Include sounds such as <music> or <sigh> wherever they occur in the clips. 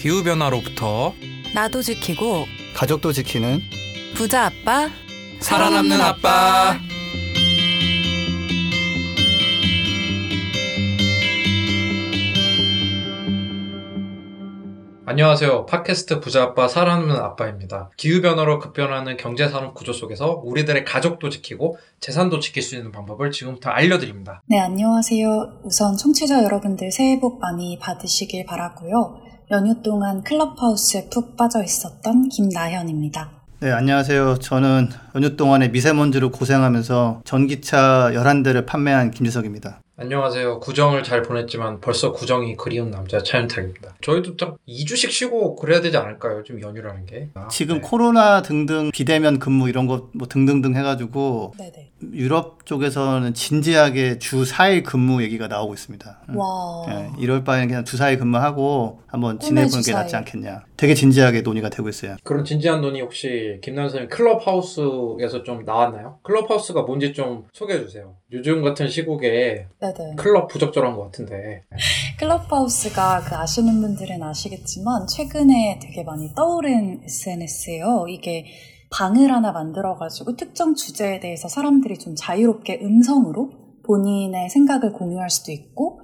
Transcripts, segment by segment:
기후 변화로부터 나도 지키고 가족도 지키는 부자 아빠 살아남는 아빠. 안녕하세요. 팟캐스트 부자 아빠 살아남는 아빠입니다. 기후 변화로 급변하는 경제 산업 구조 속에서 우리들의 가족도 지키고 재산도 지킬 수 있는 방법을 지금부터 알려드립니다. 네, 안녕하세요. 우선 청취자 여러분들 새해 복 많이 받으시길 바라고요. 연휴 동안 클럽하우스에 푹 빠져 있었던 김나현입니다. 네, 안녕하세요. 저는 연휴 동안에 미세먼지로 고생하면서 전기차 11대를 판매한 김지석입니다. 안녕하세요. 구정을 잘 보냈지만 벌써 구정이 그리운 남자 차윤탁입니다. 저희도 딱 2주씩 쉬고 그래야 되지 않을까요? 좀 연휴라는 게. 아, 지금 네. 코로나 등등 비대면 근무 이런 거 뭐 등등등 해가지고 네네. 유럽 쪽에서는 진지하게 주 4일 근무 얘기가 나오고 있습니다. 음. 와. 예, 이럴 바에는 그냥 두 4일 근무하고 한번 지내보는 주게 낫지 4일. 않겠냐. 되게 진지하게 논의가 되고 있어요. 그런 진지한 논의 혹시 김나연 선생님 클럽하우스에서 좀 나왔나요? 클럽하우스가 뭔지 좀 소개해 주세요. 요즘 같은 시국에 네 네. 클럽 부적절한 것 같은데. <laughs> 클럽하우스가 그 아시는 분들은 아시겠지만 최근에 되게 많이 떠오른 SNS예요. 이게 방을 하나 만들어가지고 특정 주제에 대해서 사람들이 좀 자유롭게 음성으로 본인의 생각을 공유할 수도 있고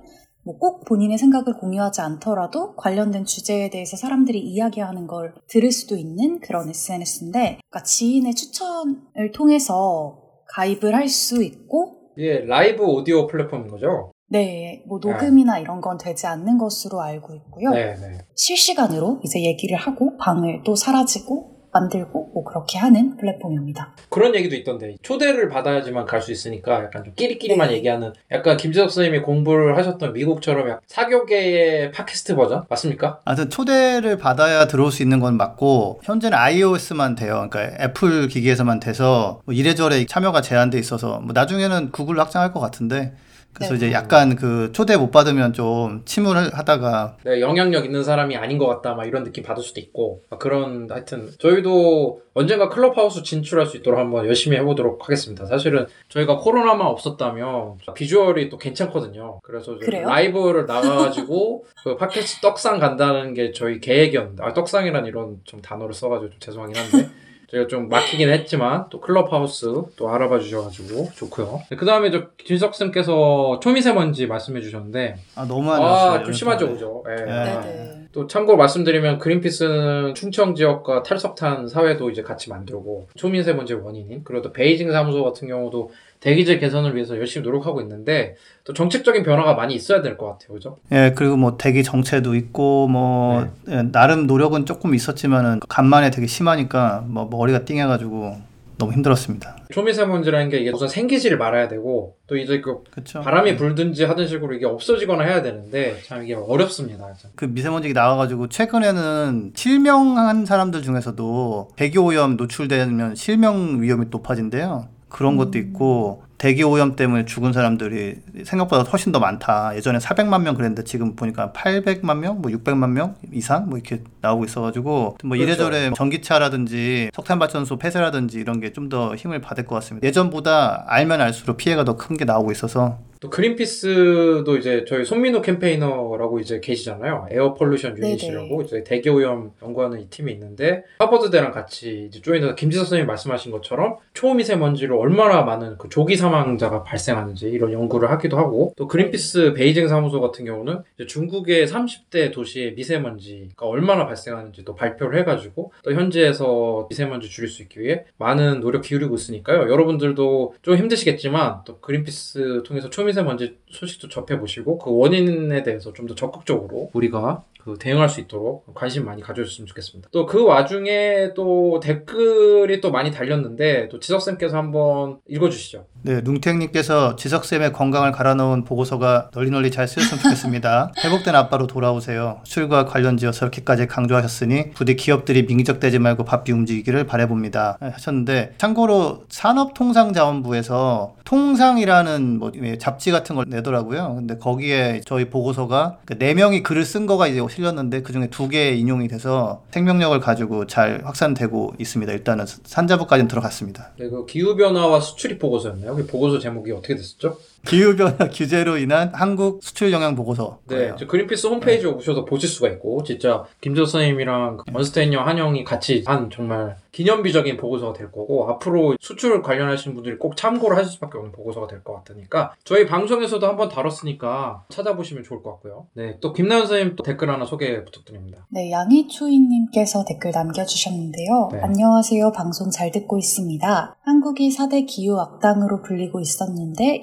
뭐 꼭 본인의 생각을 공유하지 않더라도 관련된 주제에 대해서 사람들이 이야기하는 걸 들을 수도 있는 그런 SNS인데 그러니까 지인의 추천을 통해서 가입을 할 수 있고 이게 라이브 오디오 플랫폼인 거죠? 네, 뭐 녹음이나 이런 건 되지 않는 것으로 알고 있고요. 네, 네. 실시간으로 이제 얘기를 하고 방을 또 사라지고 만들고 뭐 그렇게 하는 플랫폼입니다. 그런 얘기도 있던데 초대를 받아야지만 갈 수 있으니까 약간 좀 끼리끼리만 네. 얘기하는 약간 김지석 선생님이 공부를 하셨던 미국처럼 사교계의 팟캐스트 버전 맞습니까? 하여튼 초대를 받아야 들어올 수 있는 건 맞고 현재는 iOS만 돼요. 그러니까 애플 기기에서만 돼서 뭐 이래저래 참여가 제한돼 있어서 뭐 나중에는 구글로 확장할 것 같은데 그래서 네. 이제 약간 그 초대 못 받으면 좀 침울을 하다가 내가 영향력 있는 사람이 아닌 것 같다 막 이런 느낌 받을 수도 있고 막 그런 하여튼 저희도 언젠가 클럽하우스 진출할 수 있도록 한번 열심히 해보도록 하겠습니다. 사실은 저희가 코로나만 없었다면 비주얼이 또 괜찮거든요. 그래서? 라이브를 나가가지고 <laughs> 그 팟캐스트 떡상 간다는 게 저희 계획이었는데 아 떡상이란 이런 좀 단어를 써가지고 좀 죄송하긴 한데 저희가 좀 막히긴 했지만 또 클럽하우스 또 알아봐 주셔가지고 좋고요. 그 다음에 저 김석 쌤께서 초미세먼지 말씀해 주셨는데 아 너무 많이 왔어요. 아좀 심하죠 그죠? 예. 네. 아. 네네. 또 참고로 말씀드리면 그린피스는 충청 지역과 탈석탄 사회도 이제 같이 만들고 초미세먼지의 원인인 그리고 또 베이징 사무소 같은 경우도 대기질 개선을 위해서 열심히 노력하고 있는데 또 정책적인 변화가 많이 있어야 될 것 같아요, 그죠? 예, 그리고 뭐 대기 정체도 있고 뭐 예, 나름 노력은 조금 있었지만은 간만에 되게 심하니까 뭐 머리가 띵해가지고 너무 힘들었습니다. 초미세먼지라는 게 이게 우선 생기지를 말아야 되고 또 이제 그 그렇죠. 바람이 불든지 하던 식으로 이게 없어지거나 해야 되는데 참 이게 어렵습니다. 참. 그 미세먼지가 나와가지고 최근에는 실명한 사람들 중에서도 대기 오염 노출되면 실명 위험이 높아진대요. 그런 것도 있고 대기 오염 때문에 죽은 사람들이 생각보다 훨씬 더 많다. 예전에 400만 명 그랬는데 지금 보니까 800만 명, 뭐 600만 명 이상 뭐 이렇게 나오고 있어가지고 뭐 그렇죠. 이래저래 전기차라든지 석탄 발전소 폐쇄라든지 이런 게 좀 더 힘을 받을 것 같습니다. 예전보다 알면 알수록 피해가 더 큰 게 나오고 있어서 또 그린피스도 이제 저희 손민호 campaigner라고 이제 계시잖아요. Air Pollution Unit이라고 이제 대기 오염 연구하는 이 팀이 있는데 하버드대랑 같이 이제 join해서 김지석 선생님이 말씀하신 것처럼 초미세먼지로 얼마나 많은 그 조기 사망자가 발생하는지 이런 연구를 하기도 하고 또 그린피스 베이징 사무소 같은 경우는 이제 중국의 30대 도시의 미세먼지가 얼마나 발생하는지 또 발표를 해가지고 또 현지에서 미세먼지 줄일 수 있기 위해 많은 노력 기울이고 있으니까요. 여러분들도 좀 힘드시겠지만 또 그린피스 통해서 초미세 먼지 소식도 접해보시고 그 원인에 대해서 좀 더 적극적으로 우리가 그 대응할 수 있도록 관심 많이 가져주셨으면 좋겠습니다. 또 그 와중에 또 댓글이 또 많이 달렸는데 또 지석쌤께서 한번 읽어주시죠. 네, 룽탱님께서 지석쌤의 건강을 갈아넣은 보고서가 널리 널리 잘 쓰였으면 좋겠습니다. <laughs> 회복된 아빠로 돌아오세요. 술과 관련지어서 이렇게까지 강조하셨으니 부디 기업들이 민기적대지 말고 바삐 움직이기를 바라봅니다. 하셨는데 참고로 산업통상자원부에서 통상이라는 뭐 잡지 같은 걸 내더라고요. 근데 거기에 저희 보고서가 그네 명이 글을 쓴 거가 이제 실렸는데 그 중에 두 개 인용이 돼서 생명력을 가지고 잘 확산되고 있습니다. 일단은 산자부까지는 들어갔습니다. 네, 그 기후 변화와 수출입 보고서였나요? 그 보고서 제목이 어떻게 됐었죠? 기후변화 <laughs> 규제로 인한 한국 수출 영향 보고서. 네, 저 그린피스 홈페이지에 오셔서 보실 수가 있고 진짜 김재호 선생님이랑 원스테인녀 한영이 같이 한 정말 기념비적인 보고서가 될 거고 앞으로 수출 관련하시는 분들이 꼭 참고를 하실 수밖에 없는 보고서가 될 것 같으니까 저희 방송에서도 한번 다뤘으니까 찾아보시면 좋을 것 같고요. 네, 또 김나연 선생님 또 댓글 하나 소개 부탁드립니다. 네, 양희초이님께서 댓글 남겨주셨는데요. 네. 안녕하세요. 방송 잘 듣고 있습니다. 한국이 4대 기후 악당으로 불리고 있었는데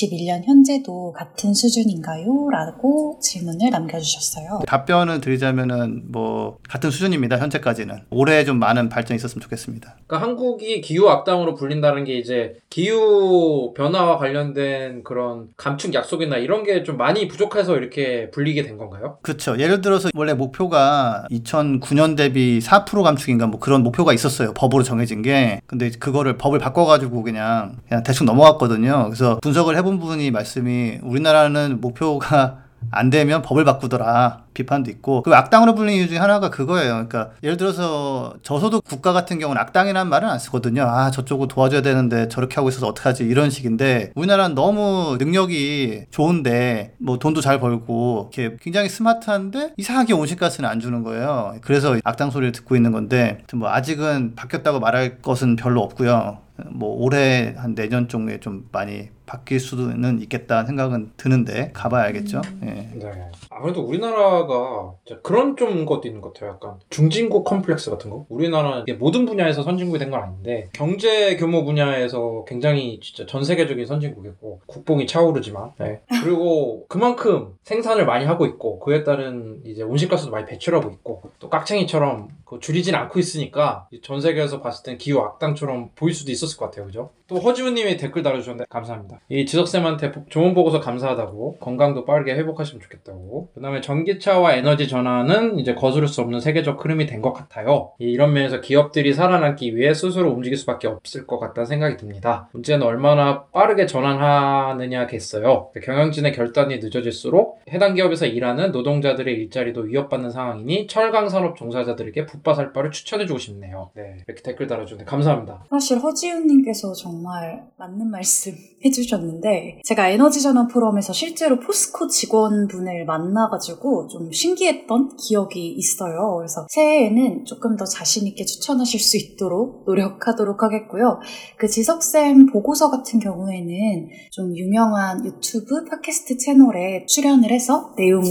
2021년 현재도 같은 수준인가요? 라고 질문을 남겨주셨어요. 답변을 드리자면은 뭐 같은 수준입니다. 현재까지는 올해 좀 많은 발전이 있었으면 좋겠습니다. 그러니까 한국이 기후 악당으로 불린다는 게 이제 기후 변화와 관련된 그런 감축 약속이나 이런 게 좀 많이 부족해서 이렇게 불리게 된 건가요? 그렇죠. 예를 들어서 원래 목표가 2009년 대비 4% 감축인가 뭐 그런 목표가 있었어요. 법으로 정해진 게. 근데 그거를 법을 바꿔가지고 그냥 그냥 대충 넘어갔거든요. 그래서 분석을 해본 분이 말씀이 우리나라는 목표가 <laughs> 안 되면 법을 바꾸더라 비판도 있고 그 악당으로 불리는 이유 중에 하나가 그거예요. 그러니까 예를 들어서 저소득 국가 같은 경우는 악당이라는 말은 안 쓰거든요. 아 저쪽을 도와줘야 되는데 저렇게 하고 있어서 어떡하지 이런 식인데 우리나라는 너무 능력이 좋은데 뭐 돈도 잘 벌고 이렇게 굉장히 스마트한데 이상하게 온실가스는 안 주는 거예요. 그래서 악당 소리를 듣고 있는 건데 뭐 아직은 바뀌었다고 말할 것은 별로 없고요. 뭐 올해 한 내년 쪽에 좀 많이 바뀔 수는 있겠다는 생각은 드는데 가봐야 알겠죠. 예. 네. 아무래도 우리나라가 그런 좀 것도 있는 것 같아요. 약간 중진국 컴플렉스 같은 거. 우리나라는 모든 분야에서 선진국이 된 건 아닌데 경제 규모 분야에서 굉장히 진짜 전 세계적인 선진국이고 국뽕이 차오르지만 네. 그리고 그만큼 생산을 많이 하고 있고 그에 따른 이제 온실가스도 많이 배출하고 있고 또 깍챙이처럼 그 줄이진 않고 있으니까 전 세계에서 봤을 땐 기후 악당처럼 보일 수도 있었을 것 같아요. 그죠? 또 허지훈님이 댓글 달아주셨는데 감사합니다. 이 지석쌤한테 좋은 보고서 감사하다고 건강도 빠르게 회복하시면 좋겠다고 그 다음에 전기차와 에너지 전환은 이제 거스를 수 없는 세계적 흐름이 된 것 같아요. 이- 이런 면에서 기업들이 살아남기 위해 스스로 움직일 수밖에 없을 것 같다는 생각이 듭니다. 문제는 얼마나 빠르게 전환하느냐겠어요. 경영진의 결단이 늦어질수록 해당 기업에서 일하는 노동자들의 일자리도 위협받는 상황이니 철강 산업 종사자들에게 붓바살 바를 추천해주고 싶네요. 네, 이렇게 댓글 달아주는데 감사합니다. 사실 허지훈님께서 정말 맞는 말씀 <laughs> 해주셨 는데 제가 에너지 전환 포럼에서 실제로 포스코 직원분을 만나가지고 좀 신기했던 기억이 있어요. 그래서 새해에는 조금 더 자신있게 추천하실 수 있도록 노력하도록 하겠고요. 그 지석쌤 보고서 같은 경우에는 좀 유명한 유튜브 팟캐스트 채널에 출연을 해서 내용을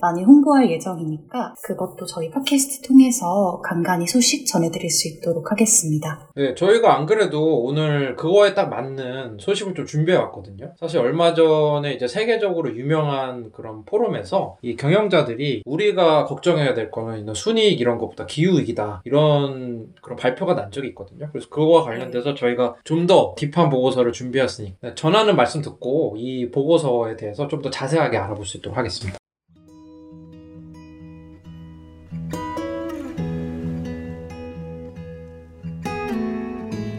많이 홍보할 예정이니까 그것도 저희 팟캐스트 통해서 간간히 소식 전해드릴 수 있도록 하겠습니다. 네, 저희가 안 그래도 오늘 그거에 딱 맞는 소식을 좀 준비 해 왔거든요. 사실 얼마 전에 이제 세계적으로 유명한 그런 포럼에서 이 경영자들이 우리가 걱정해야 될 거는 순이익 이런 것보다 기후이익이다. 이런 그런 발표가 난 적이 있거든요. 그래서 그거와 관련돼서 저희가 좀 더 딥한 보고서를 준비했으니 전하는 말씀 듣고 이 보고서에 대해서 좀 더 자세하게 알아볼 수 있도록 하겠습니다.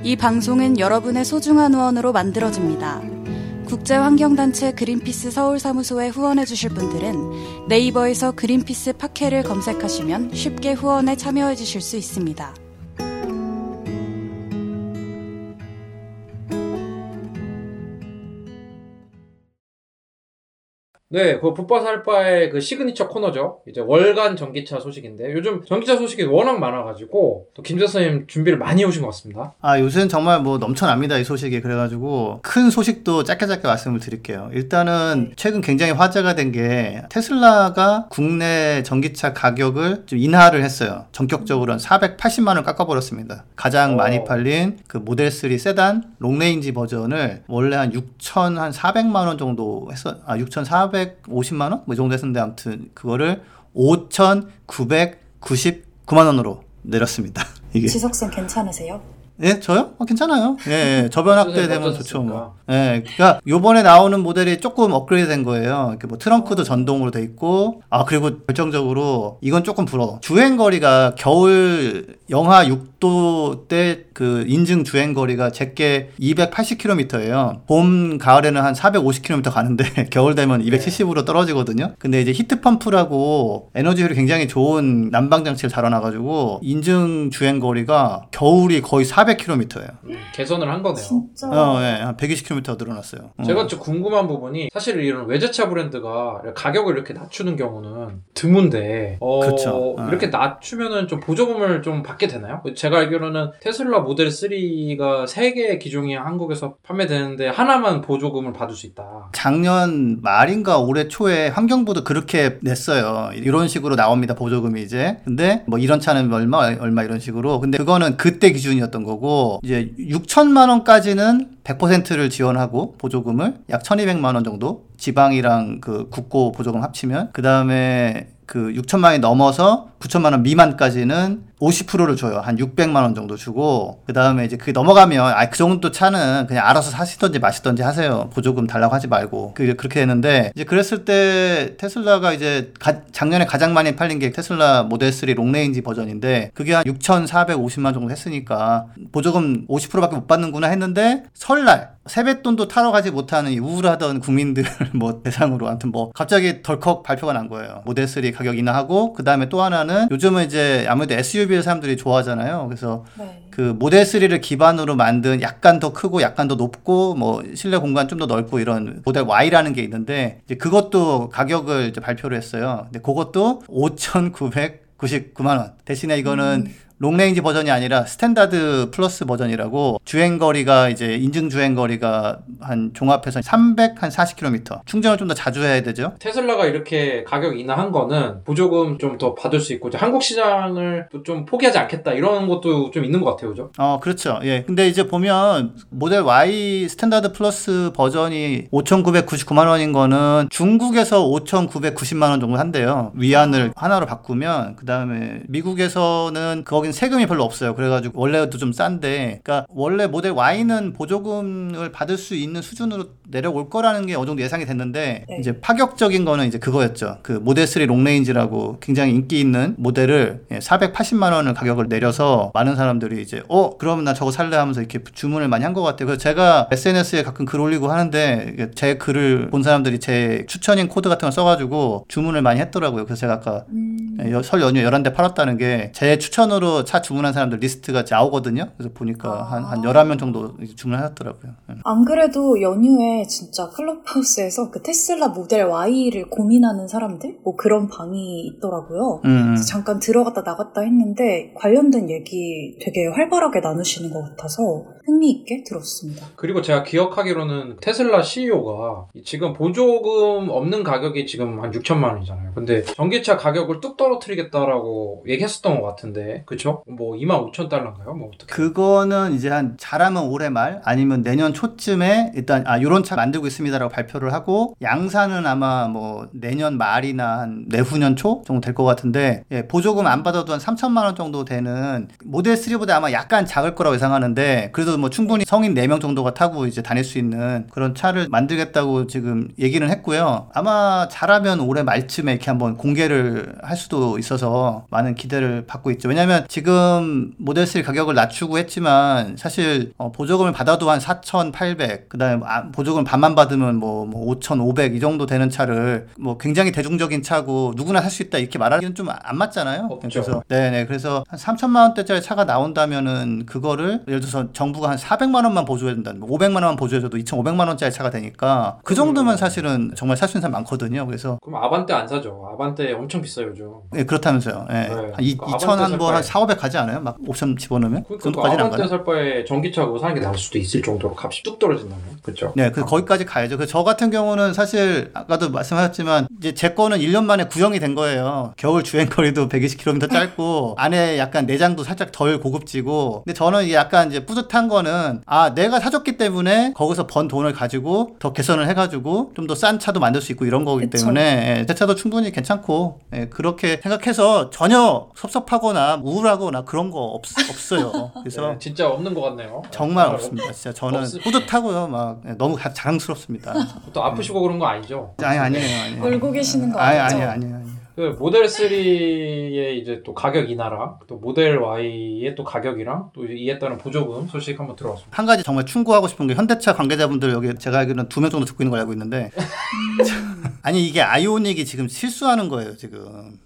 이 방송은 여러분의 소중한 후원으로 만들어집니다. 국제환경단체 그린피스 서울사무소에 후원해주실 분들은 네이버에서 그린피스 팟캐를 검색하시면 쉽게 후원에 참여해주실 수 있습니다. 네, 그 부빠살빠의 그 시그니처 코너죠. 이제 월간 전기차 소식인데 요즘 전기차 소식이 워낙 많아가지고 또 김재 선생님 준비를 많이 해오신 것 같습니다. 아, 요새는 정말 뭐 넘쳐납니다, 이 소식이. 그래가지고, 큰 소식도 짧게 짧게 말씀을 드릴게요. 일단은, 최근 굉장히 화제가 된 게, 테슬라가 국내 전기차 가격을 좀 인하를 했어요. 전격적으로 한 480만원 깎아버렸습니다. 가장 오. 많이 팔린 그 모델 3 세단 롱레인지 버전을 원래 한 6천 한 400만 원 정도 했어, 아, 6,450만 원? 뭐 이 정도 했었는데, 아무튼, 그거를 5,999만 원으로 내렸습니다. <laughs> 이게. 지석쌤 괜찮으세요? 예, 저요? 어, 괜찮아요. 예, 예. <laughs> 저변 확대 선생님 되면 어떠셨습니까? 좋죠, 뭐. 예, 그니까, 요번에 나오는 모델이 조금 업그레이드 된 거예요. 이렇게 뭐, 트렁크도 전동으로 돼 있고, 아, 그리고 결정적으로, 이건 조금 부러워. 주행거리가 겨울 영하 6도 때 그 인증 주행거리가 제게 280km예요. 봄, 가을에는 한 450km 가는데, <laughs> 겨울 되면 270으로 떨어지거든요. 근데 이제 히트펌프라고 에너지 효율이 굉장히 좋은 난방장치를 달아놔가지고, 인증 주행거리가 겨울이 거의 400 400km예요. 음, 개선을 한 거네요. 진짜. 어, 예, 한 120km 늘어났어요. 어. 제가 좀 궁금한 부분이 사실 이런 외제차 브랜드가 가격을 이렇게 낮추는 경우는 드문데 어, 그쵸. 어. 이렇게 낮추면은 좀 보조금을 좀 받게 되나요? 제가 알기로는 테슬라 모델 3가 3개의 기종이 한국에서 판매되는데 하나만 보조금을 받을 수 있다. 작년 말인가 올해 초에 환경부도 그렇게 냈어요. 이런 식으로 나옵니다. 보조금이 이제. 근데 뭐 이런 차는 얼마 얼마 이런 식으로. 근데 그거는 그때 기준이었던 거고 이제 6천만 원까지는 100%를 지원하고 보조금을 약 1,200만 원 정도 지방이랑 그 국고 보조금 합치면 그다음에 그 6천만 원이 넘어서 9천만 원 미만까지는 50%를 줘요. 한 600만 원 정도 주고 그 다음에 이제 그게 넘어가면 아 그 정도 차는 그냥 알아서 사시던지 마시던지 하세요. 보조금 달라고 하지 말고. 그 그렇게 했는데 이제 그랬을 때 테슬라가 이제 가- 작년에 가장 많이 팔린 게 테슬라 모델 3 롱레인지 버전인데 그게 한 6,450만 정도 했으니까 보조금 50%밖에 못 받는구나 했는데 설날 세뱃돈도 타러 가지 못하는 이 우울하던 국민들을 <laughs> 뭐 대상으로 아무튼 뭐 갑자기 덜컥 발표가 난 거예요. 모델 3 가격 인하하고 그 다음에 또 하나는 요즘은 이제 아무래도 SUV를 사람들이 좋아하잖아요. 그래서 네. 그 모델 3를 기반으로 만든 약간 더 크고 약간 더 높고 뭐 실내 공간 좀 더 넓고 이런 모델 Y라는 게 있는데 이제 그것도 가격을 이제 발표를 했어요. 근데 그것도 5,999만 원. 대신에 이거는 롱레인지 버전이 아니라 스탠다드 플러스 버전이라고 주행 거리가 이제 인증 주행 거리가 한 종합해서 300 한 40km. 충전을 좀 더 자주 해야 되죠. 테슬라가 이렇게 가격 인하한 거는 보조금 좀 더 받을 수 있고 한국 시장을 또좀 포기하지 않겠다 이런 것도 좀 있는 것 같아요, 그죠? 어, 그렇죠. 예. 근데 이제 보면 모델 Y 스탠다드 플러스 버전이 5,999만 원인 거는 중국에서 5,990만 원 정도 한대요. 위안을 한화로 바꾸면 그다음에 미국에서는 거긴 세금이 별로 없어요. 그래 가지고 원래도 좀 싼데 그러니까 원래 모델 Y는 보조금을 받을 수 있는 수준으로 내려올 거라는 게 어느 정도 예상이 됐는데 네. 이제 파격적인 거는 이제 그거였죠. 그 모델 3 롱레인지라고 굉장히 인기 있는 모델을 예, 480만 원을 가격을 내려서 많은 사람들이 이제 어 그러면 나 저거 살래 하면서 이렇게 주문을 많이 한 것 같아요. 그래서 제가 SNS에 가끔 글 올리고 하는데 제 글을 본 사람들이 제 추천인 코드 같은 걸 써가지고 주문을 많이 했더라고요. 그래서 제가 아까 음, 예, 여- 설 연휴 11대 팔았다는 게 제 추천으로 차 주문한 사람들 리스트가 나오거든요. 그래서 보니까 한, 한 11명 정도 주문하셨더라고요. 예. 안 그래도 연휴에 진짜 클럽하우스에서 그 테슬라 모델 Y를 고민하는 사람들? 뭐 그런 방이 있더라고요. 음, 음. 잠깐 들어갔다 나갔다 했는데 관련된 얘기 되게 활발하게 나누시는 것 같아서 흥미있게 들었습니다. 그리고 제가 기억하기로는 테슬라 CEO가 지금 보조금 없는 가격이 지금 한 6천만 원이잖아요. 근데 전기차 가격을 뚝 떨어뜨리겠다라고 얘기했었던 것 같은데, 그쵸? 뭐 2만 5천 달러인가요? 뭐 어떻게? 그거는 이제 한 잘하면 올해 말 아니면 내년 초쯤에 일단 아 요런 차 만들고 있습니다라고 발표를 하고 양산은 아마 뭐 내년 말이나 한 내후년 초 정도 될 것 같은데 예, 보조금 안 받아도 한 3천만 원 정도 되는 모델 3보다 아마 약간 작을 거라고 예상하는데 그래도 뭐 충분히 성인 4명 정도가 타고 이제 다닐 수 있는 그런 차를 만들겠다고 지금 얘기는 했고요. 아마 잘하면 올해 말쯤에 이렇게 한번 공개를 할 수도 있어서 많은 기대를 받고 있죠. 왜냐면 지금 모델 3 가격을 낮추고 했지만 사실 어, 보조금을 받아도 한 4,800, 그다음에 아, 보조금 반만 받으면 뭐, 뭐 5,500 이 정도 되는 차를 뭐 굉장히 대중적인 차고 누구나 살 수 있다 이렇게 말하기는 좀 안 맞잖아요. 없죠. 그래서 네네 그래서 한 3천만 원대짜리 차가 나온다면은 그거를 예를 들어서 정부 가 한 400만 원만 보조해 준다, 뭐 500만 원만 보조해줘도 2,500만 원짜리 차가 되니까 그 정도면 사실은 정말 살 수 있는 사람 많거든요. 그래서 그럼 아반떼 안 사죠. 아반떼 엄청 비싸요, 요즘. 예, 그렇다면서요. 예. 네. 한 이, 그 2천 한뭐한 아반떼 4, 500 가지 않아요? 막 옵션 집어넣으면? 그 그러니까 그 정도까지는 안 아반떼 가요? 살 바에 전기차 그거 사는 게 나을 수도 있을 정도로 값이 뚝 떨어진다면. 그쵸? 네, 그 거기까지 가야죠. 그 저 같은 경우는 사실 아까도 말씀하셨지만 이제 제 거는 1년 만에 구형이 된 거예요. 겨울 주행 거리도 120km 짧고 안에 약간 내장도 살짝 덜 고급지고. 근데 저는 약간 이제 뿌듯한 거는 아 내가 사줬기 때문에 거기서 번 돈을 가지고 더 개선을 해가지고 좀 더 싼 차도 만들 수 있고 이런 거기 그쵸. 때문에 예, 제 차도 충분히 괜찮고 예, 그렇게 생각해서 전혀 섭섭하거나 우울하거나 그런 거 없, 없어요. <laughs> 그래서 네, 진짜 없는 것 같네요. 정말 없- 없습니다. 진짜 저는 없습니다. 뿌듯하고요. 막 예, 너무 가- 자랑스럽습니다. 또 아프시고 그런 거 아니죠? 아니 아니에요. 아니에요. 울고 계시는 거 아니 아니죠? 아니에요. 아니에요. 그 모델 3의 이제 또 가격 인하랑 또 모델 Y의 또 가격이랑 또 이에 따른 보조금 소식 한번 들어봤습니다. 한 가지 정말 충고하고 싶은 게 현대차 관계자분들 여기 제가 알기로는 두 명 정도 듣고 있는 걸 알고 있는데 <laughs> 아니 이게 아이오닉이 지금 실수하는 거예요 지금.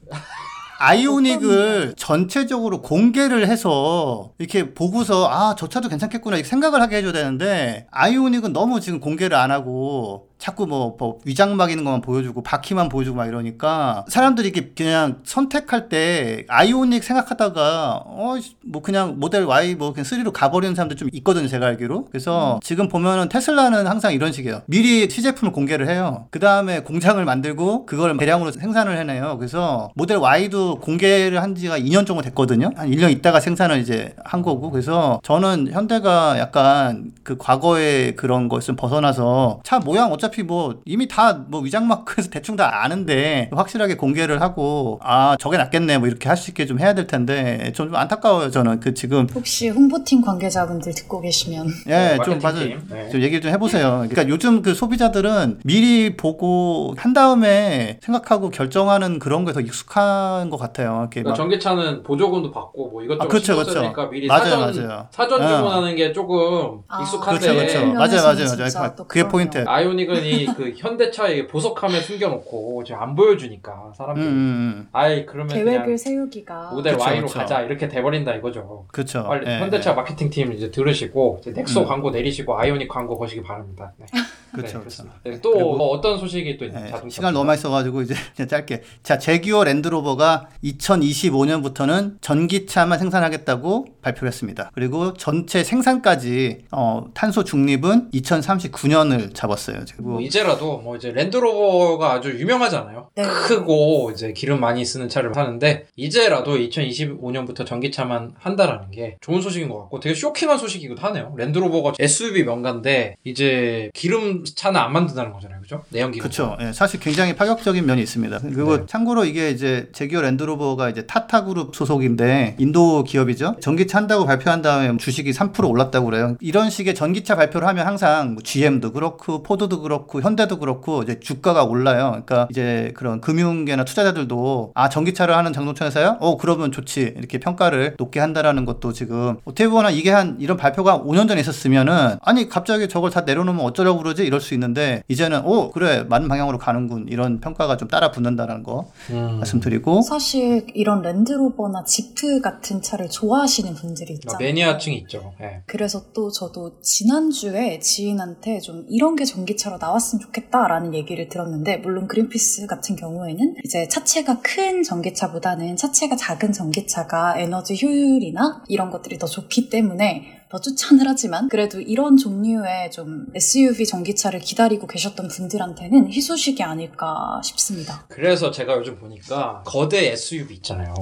아이오닉을 전체적으로 공개를 해서 이렇게 보고서 아, 저 차도 괜찮겠구나 이렇게 생각을 하게 해줘야 되는데 아이오닉은 너무 지금 공개를 안 하고 자꾸 뭐, 뭐 위장 막이는 것만 보여주고 바퀴만 보여주고 막 이러니까 사람들이 이렇게 그냥 선택할 때 아이오닉 생각하다가 어 뭐 그냥 모델 Y 뭐 그냥 3로 가버리는 사람들 좀 있거든요 제가 알기로. 그래서 지금 보면은 테슬라는 항상 이런 식이에요. 미리 시제품을 공개를 해요. 그 다음에 공장을 만들고 그걸 대량으로 생산을 해내요. 그래서 모델 Y도 공개를 한 지가 2년 정도 됐거든요. 한 1년 있다가 생산을 이제 한 거고. 그래서 저는 현대가 약간 그 과거의 그런 것을 벗어나서 차 모양 어차 피 뭐 이미 다 뭐 위장 마크에서 <laughs> 대충 다 아는데 확실하게 공개를 하고 아 저게 낫겠네 뭐 이렇게 할 수 있게 좀 해야 될 텐데 좀, 좀 안타까워요 저는 그 지금 혹시 홍보팀 관계자분들 듣고 계시면 예, 네, 좀 맞아. 팀. 네. 좀 얘기를 좀 해보세요. 그러니까 요즘 그 소비자들은 미리 보고 한 다음에 생각하고 결정하는 그런 거에 더 익숙한 것 같아요. 이렇게 그러니까 막 전기차는 보조금도 받고 뭐 이것저것 아, 그렇죠, 그렇죠. 쓰니까 미리 맞아요, 사전 맞아요. 사전 예. 주문하는 게 조금 아, 익숙한데 그렇죠, 그렇죠. 네. 맞아요, 맞아요, 맞아요. 또 그게. 포인트. 아이오닉은 이 <laughs> 그 현대차의 보석함에 숨겨놓고 지금 안 보여주니까 음, 사람들이 음, 아이 그러면 계획을 세우기가 모델 그쵸, Y로 그쵸. 가자 이렇게 돼버린다 이거죠. 그렇죠. 빨리 예, 현대차 예. 마케팅 팀 이제 들으시고 이제 넥소 음. 광고 내리시고 아이오닉 광고 거시기 바랍니다. 네. <laughs> 그렇죠, 네. 네, 또 그리고- 뭐 어떤 소식이 또 있나요? 예, 자동차 시간 너무 많이 써가지고 이제 <laughs> 그냥 짧게. 자, 제규어 랜드로버가 2025년부터는 전기차만 생산하겠다고 발표를 했습니다. 그리고 전체 생산까지 어, 탄소 중립은 2039년을 잡았어요. 그리고 뭐 이제라도 뭐 이제 랜드로버가 아주 유명하잖아요. 네. 크고 이제 기름 많이 쓰는 차를 사는데 이제라도 2025년부터 전기차만 한다라는 게 좋은 소식인 것 같고 되게 쇼킹한 소식이기도 하네요. 랜드로버가 SUV 명가인데 이제 기름 차는 안 만든다는 거잖아요, 그죠? 내연기름. 그렇죠. 예, 사실 굉장히 파격적인 면이 있습니다. 그리고 네. 참고로 이게 이제 제기어 랜드로버가 이제 타타 그룹 소속인데 인도 기업이죠. 전기차 한다고 발표한 다음에 주식이 3% 올랐다고 그래요. 이런 식의 전기차 발표를 하면 항상 뭐 GM도 그렇고 포드도 그렇고 현대도 그렇고 이제 주가가 올라요. 그러니까 이제 그런 금융계나 투자자들도 아 전기차를 하는 장동차 회사야? 어 그러면 좋지 이렇게 평가를 높게 한다라는 것도 지금 어떻게 보면 이게 한 이런 발표가 5년 전에 있었으면은 아니 갑자기 저걸 다 내려놓으면 어쩌려고 그러지 이럴 수 있는데 이제는 오 그래 맞는 방향으로 가는군 이런 평가가 좀 따라 붙는다라는 거 음. 말씀드리고 사실 이런 랜드로버나 지프 같은 차를 좋아하시는 분 들이 아, 있잖아요. 매니아층이 있죠. 예. 그래서 또 저도 지난주에 지인한테 좀 이런 게 전기차로 나왔으면 좋겠다라는 얘기를 들었는데 물론 그린피스 같은 경우에는 이제 차체가 큰 전기차보다는 차체가 작은 전기차가 에너지 효율이나 이런 것들이 더 좋기 때문에 더 추천을 하지만 그래도 이런 종류의 좀 SUV 전기차를 기다리고 계셨던 분들한테는 희소식이 아닐까 싶습니다. 그래서 제가 요즘 보니까 거대 SUV 있잖아요.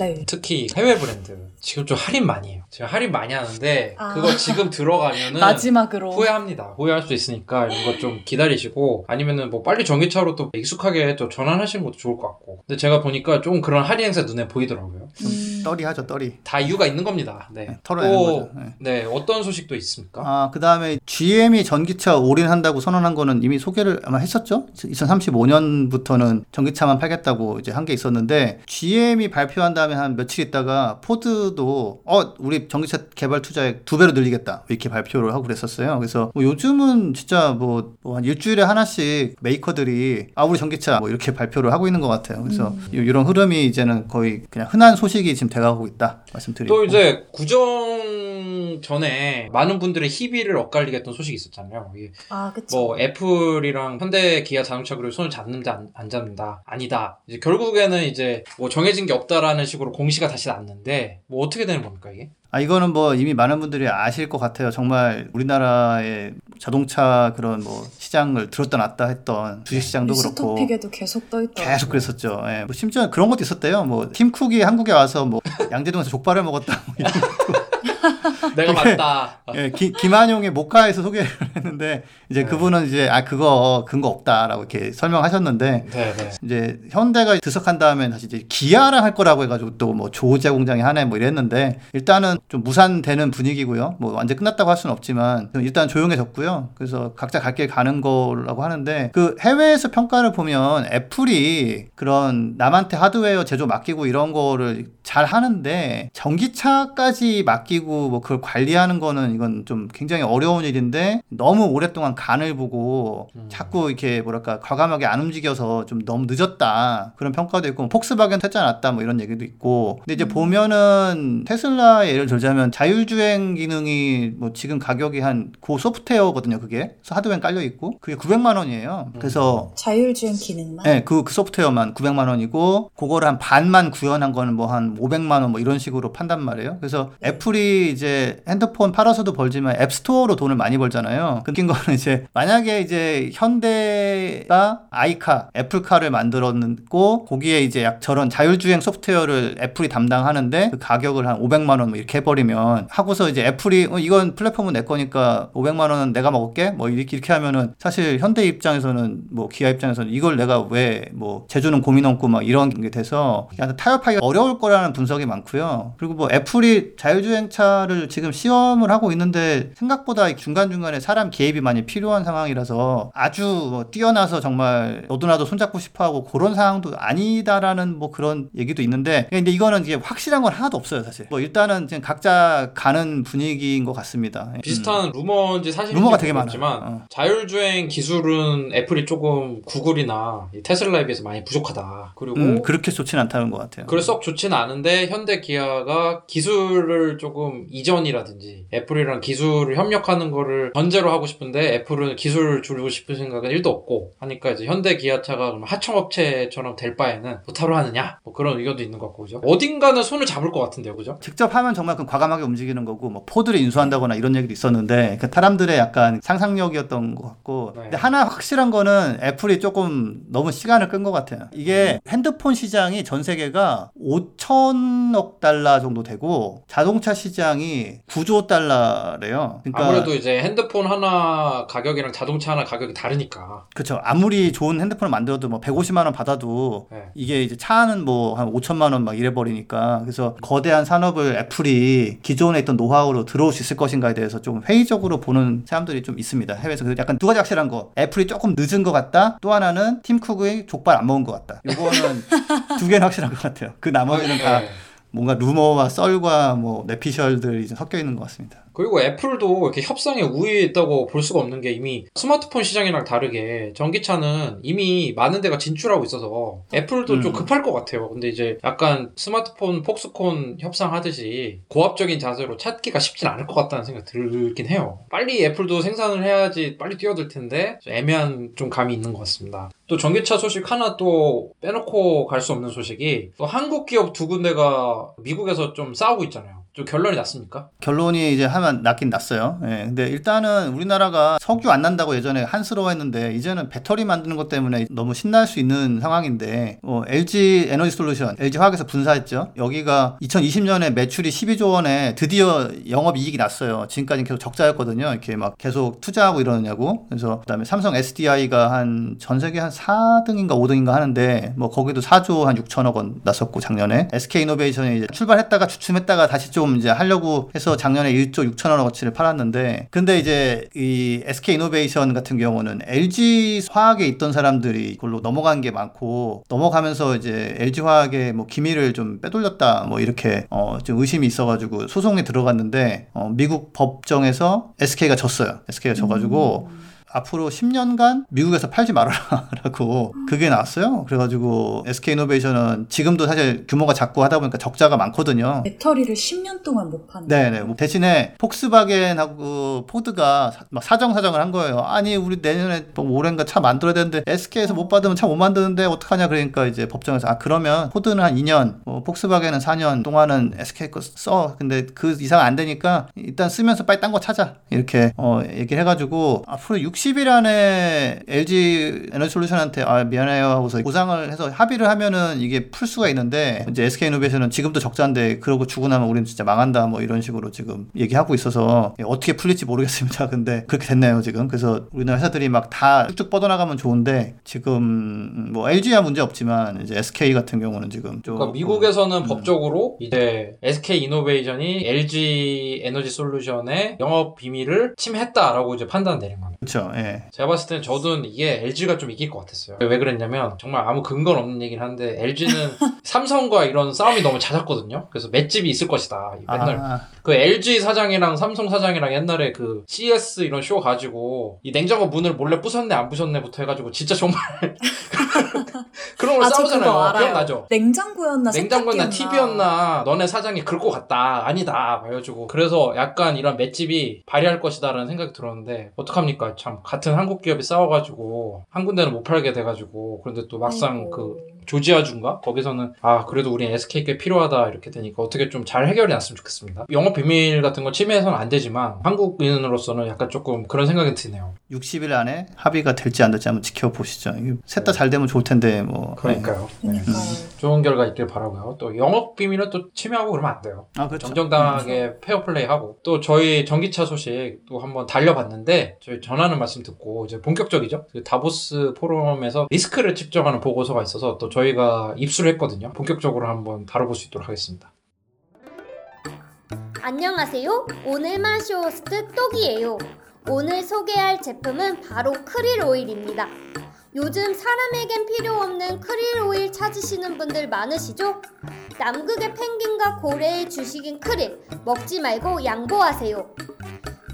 네. 특히 해외 브랜드 지금 좀 할인 많이 해요. 지금 할인 많이 하는데 아. 그거 지금 들어가면은 <laughs> 마지막으로 후회합니다. 후회할 수 있으니까 이런 거 좀 기다리시고 아니면은 뭐 빨리 전기차로 또 익숙하게 또 전환하시는 것도 좋을 것 같고. 근데 제가 보니까 좀 그런 할인 행사 눈에 보이더라고요. 음, 떨이 하죠 떨이 다 이유가 있는 겁니다. 네. 털어내는 또, 거죠. 네. 네, 어떤 소식도 있습니까? 아, 그 다음에 GM이 전기차 올인한다고 선언한 거는 이미 소개를 아마 했었죠? 2035년부터는 전기차만 팔겠다고 이제 한 게 있었는데, GM이 발표한 다음에 한 며칠 있다가 포드도, 어, 우리 전기차 개발 투자액 두 배로 늘리겠다. 이렇게 발표를 하고 그랬었어요. 그래서 뭐 요즘은 진짜 뭐, 뭐한 일주일에 하나씩 메이커들이, 아, 우리 전기차 뭐 이렇게 발표를 하고 있는 것 같아요. 그래서 음. 이- 이런 흐름이 이제는 거의 그냥 흔한 소식이 지금 돼가고 있다. 말씀드리고. 또 이제 구정 전에 많은 분들의 희비를 엇갈리게 했던 소식이 있었잖아요. 아. 뭐 애플이랑 현대 기아 자동차 그룹이 손을 잡는다 안, 안 잡는다 아니다. 이제 결국에는 이제 뭐 정해진 게 없다라는 식으로 공시가 다시 났는데 뭐 어떻게 되는 겁니까 이게? 아, 이거는 뭐 이미 많은 분들이 아실 것 같아요. 정말 우리나라의 자동차 그런 뭐 시장을 들었다 놨다 했던 주식 시장도 그렇고 뉴스토픽에도 계속 떠있더라고요. 계속 그랬었죠. 예. 뭐 심지어 그런 것도 있었대요. 뭐 팀 쿡이 한국에 와서 뭐 <laughs> 양재동에서 족발을 먹었다. 뭐 이런 <laughs> 내가 맞다. <laughs> 예, 기- 김한용의 모카에서 소개를 <laughs> 했는데 이제 네. 그분은 이제 아 그거 근거 없다라고 이렇게 설명하셨는데 네, 네. 이제 현대가 들썩한 다음에 다시 이제 기아랑 할 거라고 해가지고 또 뭐 조제 공장이 하네 뭐 이랬는데 일단은 좀 무산되는 분위기고요. 뭐 완전 끝났다고 할 수는 없지만 일단 조용해졌고요. 그래서 각자 갈 길 가는 거라고 하는데 그 해외에서 평가를 보면 애플이 그런 남한테 하드웨어 제조 맡기고 이런 거를 잘 하는데 전기차까지 맡기고 뭐 그걸 관리하는 거는 이건 좀 굉장히 어려운 일인데 너무 오랫동안 간을 보고 음. 자꾸 이렇게 뭐랄까 과감하게 안 움직여서 좀 너무 늦었다 그런 평가도 있고 뭐 폭스바겐 퇴짜 났다 뭐 이런 얘기도 있고 근데 이제 보면은 테슬라 예를 들자면 자율주행 기능이 뭐 지금 가격이 한 고 소프트웨어거든요 그게 그래서 하드웨어 깔려 있고 그게 900만 원이에요 그래서 자율주행 기능만. 네, 그, 그 소프트웨어만 900만 원이고 그거를 한 반만 구현한 거는 뭐 한 500만 원 뭐 이런 식으로 판단 말이에요. 그래서 애플이 이제 핸드폰 팔아서도 벌지만 앱스토어로 돈을 많이 벌잖아요. 웃긴 거는 이제 만약에 이제 현대가 아이카, 애플카를 만들었고 거기에 이제 약 저런 자율주행 소프트웨어를 애플이 담당하는데 그 가격을 한 500만 원뭐 이렇게 해버리면 하고서 이제 애플이 어, 이건 플랫폼은 내 거니까 500만 원은 내가 먹을게 뭐 이렇게 이렇게 하면은 사실 현대 입장에서는 뭐 기아 입장에서는 이걸 내가 왜 뭐 재주는 곰이 넘고 막 이런 게 돼서 그냥 타협하기가 어려울 거라는 분석이 많고요. 그리고 뭐 애플이 자율주행차 를 지금 시험을 하고 있는데 생각보다 중간중간에 사람 개입이 많이 필요한 상황이라서 아주 뭐 뛰어나서 정말 너도 나도 손잡고 싶어 하고 그런 상황도 아니다라는 뭐 그런 얘기도 있는데 근데 이거는 이게 확실한 건 하나도 없어요, 사실. 뭐 일단은 지금 각자 가는 분위기인 것 같습니다. 비슷한 루머인지 사실인지 루머가 되게 많아요. 어. 자율주행 기술은 애플이 조금 구글이나 이 테슬라에 비해서 많이 부족하다. 그리고 음, 그렇게 좋진 않다는 것 같아요. 그래 썩 좋지는 않은데 현대 기아가 기술을 조금 이전이라든지 애플이랑 기술을 협력하는 거를 전제로 하고 싶은데 애플은 기술을 줄이고 싶은 생각은 1도 없고 하니까 이제 현대 기아차가 하청업체처럼 될 바에는 못하러 하느냐? 뭐 그런 의견도 있는 것 같고 그죠? 어딘가는 손을 잡을 것 같은데요 그죠? 직접 하면 정말 그 과감하게 움직이는 거고 뭐 포드를 인수한다거나 이런 얘기도 있었는데 그 사람들의 약간 상상력이었던 것 같고. 네. 근데 하나 확실한 거는 애플이 조금 너무 시간을 끈 것 같아요. 이게 핸드폰 시장이 전 세계가 5천억 달러 정도 되고 자동차 시장 이 9조 달러래요. 그러니까 아무래도 이제 핸드폰 하나 가격이랑 자동차 하나 가격이 다르니까. 그렇죠. 아무리 좋은 핸드폰을 만들어도 뭐 150만 원 받아도 네. 이게 이제 차는 뭐 한 5천만 원 막 이래 버리니까 그래서 거대한 산업을 애플이 기존에 있던 노하우로 들어올 수 있을 것인가에 대해서 좀 회의적으로 보는 사람들이 좀 있습니다 해외에서. 그래서 약간 두 가지 확실한 거. 애플이 조금 늦은 것 같다. 또 하나는 팀 쿡의 족발 안 먹은 것 같다. 이거는 <laughs> 두 개는 확실한 것 같아요. 그 나머지는 다 네. 뭔가 루머와 썰과 뭐 내피셜들이 좀 섞여 있는 것 같습니다 그리고 애플도 이렇게 협상에 우위에 있다고 볼 수가 없는 게 이미 스마트폰 시장이랑 다르게 전기차는 이미 많은 데가 진출하고 있어서 애플도 좀 음. 급할 것 같아요. 근데 이제 약간 스마트폰 폭스콘 협상하듯이 고압적인 자세로 찾기가 쉽진 않을 것 같다는 생각 들긴 해요. 빨리 애플도 생산을 해야지 빨리 뛰어들 텐데 좀 애매한 좀 감이 있는 것 같습니다. 또 전기차 소식 하나 또 빼놓고 갈 수 없는 소식이 또 한국 기업 두 군데가 미국에서 좀 싸우고 있잖아요. 좀 결론이 났습니까? 결론이 이제 하면 났긴 났어요. 예. 근데 일단은 우리나라가 석유 안 난다고 예전에 한스러워했는데 이제는 배터리 만드는 것 때문에 너무 신날 수 있는 상황인데 어, LG 에너지 솔루션, LG 화학에서 분사했죠. 여기가 2020년에 매출이 12조 원에 드디어 영업 이익이 났어요. 지금까지 계속 적자였거든요. 이렇게 막 계속 투자하고 이러느냐고. 그래서 그다음에 삼성 SDI가 한 전 세계 한 4등인가 5등인가 하는데 뭐 거기도 4조 한 6천억 원 났었고 작년에 SK 이노베이션이 출발했다가 주춤했다가 다시 좀 이제 하려고 해서 작년에 1조 6천억 원어치를 팔았는데 근데 이제 이 SK 이노베이션 같은 경우는 LG 화학에 있던 사람들이 그걸로 넘어간 게 많고 넘어가면서 이제 LG 화학의 뭐 기밀을 좀 빼돌렸다 뭐 이렇게 어 좀 의심이 있어가지고 소송에 들어갔는데 어 미국 법정에서 SK가 졌어요. SK가 져가지고 앞으로 10년간 미국에서 팔지 말아라라고 그게 나왔어요. 그래가지고 SK 이노베이션은 지금도 사실 규모가 작고 하다 보니까 적자가 많거든요. 배터리를 10년 동안 못 파는. 네네. 뭐 대신에 폭스바겐하고 포드가 사- 막 사정 사정을 한 거예요. 아니 우리 내년에 뭐 올해인가 차 만들어야 되는데 SK에서 못 받으면 차 못 만드는데 어떡하냐 그러니까 이제 법정에서 아 그러면 포드는 한 2년, 뭐 폭스바겐은 4년 동안은 SK 거 써. 근데 그 이상 안 되니까 일단 쓰면서 빨리 딴 거 찾아 이렇게 어 얘기를 해가지고 앞으로 60일 안에 LG 에너지 솔루션한테 아 미안해요 하고서 보상을 해서 합의를 하면은 이게 풀 수가 있는데 이제 SK 이노베이션은 지금도 적자인데 그러고 주고 나면 우리는 진짜 망한다 뭐 이런 식으로 지금 얘기하고 있어서 어떻게 풀릴지 모르겠습니다. <laughs> 근데 그렇게 됐네요 지금. 그래서 우리나라 회사들이 막 다 쭉쭉 뻗어나가면 좋은데 지금 뭐 LG야 문제 없지만 이제 SK 같은 경우는 지금 좀 그러니까 미국에서는 음. 법적으로 이제 SK 이노베이션이 LG 에너지 솔루션의 영업 비밀을 침해했다라고 이제 판단 내린 겁니다. 그렇죠. 예. 제가 봤을 때는 저도 이게 LG가 좀 이길 것 같았어요. 왜 그랬냐면 정말 아무 근거 없는 얘기를 하는데 LG는 <laughs> 삼성과 이런 싸움이 너무 잦았거든요. 그래서 맷집이 있을 것이다. 맨날 아, 그 LG 사장이랑 삼성 사장이랑 옛날에 그 CS 이런 쇼 가지고 이 냉장고 문을 몰래 부쉈네 안 부쉈네부터 해가지고 진짜 정말 <laughs> 그런 걸 아, 싸우잖아요. 기억나죠? 냉장고였나 냉장고였나. TV였나 너네 사장이 긁고 갔다 아니다 해가지고 그래서 약간 이런 맷집이 발휘할 것이다라는 생각이 들었는데 어떡합니까 참 같은 한국 기업이 싸워가지고 한 군데는 못 팔게 돼가지고 그런데 또 막상 아이고. 그 조지아주인가 거기서는 아 그래도 우리 SK 꽤 필요하다 이렇게 되니까 어떻게 좀 잘 해결이 났으면 좋겠습니다 영업 비밀 같은 거 침해해서는 안 되지만 한국인으로서는 약간 조금 그런 생각이 드네요 60일 안에 합의가 될지 안 될지 한번 지켜보시죠. 셋 다 잘 되면 좋을 텐데 뭐. 그러니까요 네. 그러니까요. 좋은 결과 있길 바라고요 또 영업 비밀은 또 침해하고 그러면 안 돼요 아 그렇죠. 정정당하게 페어플레이하고 또 저희 전기차 소식 또 한번 달려봤는데 저희 전하는 말씀 듣고 이제 본격적이죠. 그 다보스 포럼에서 리스크를 측정하는 보고서가 있어서 또 저희 가 입수를 했거든요. 본격적으로 한번 다뤄볼 수 있도록 하겠습니다. 안녕하세요. 오늘 마쇼호스트 똑이에요. 오늘 소개할 제품은 바로 크릴 오일입니다. 요즘 사람에겐 필요 없는 크릴 오일 찾으시는 분들 많으시죠? 남극의 펭귄과 고래의 주식인 크릴, 먹지 말고 양보하세요.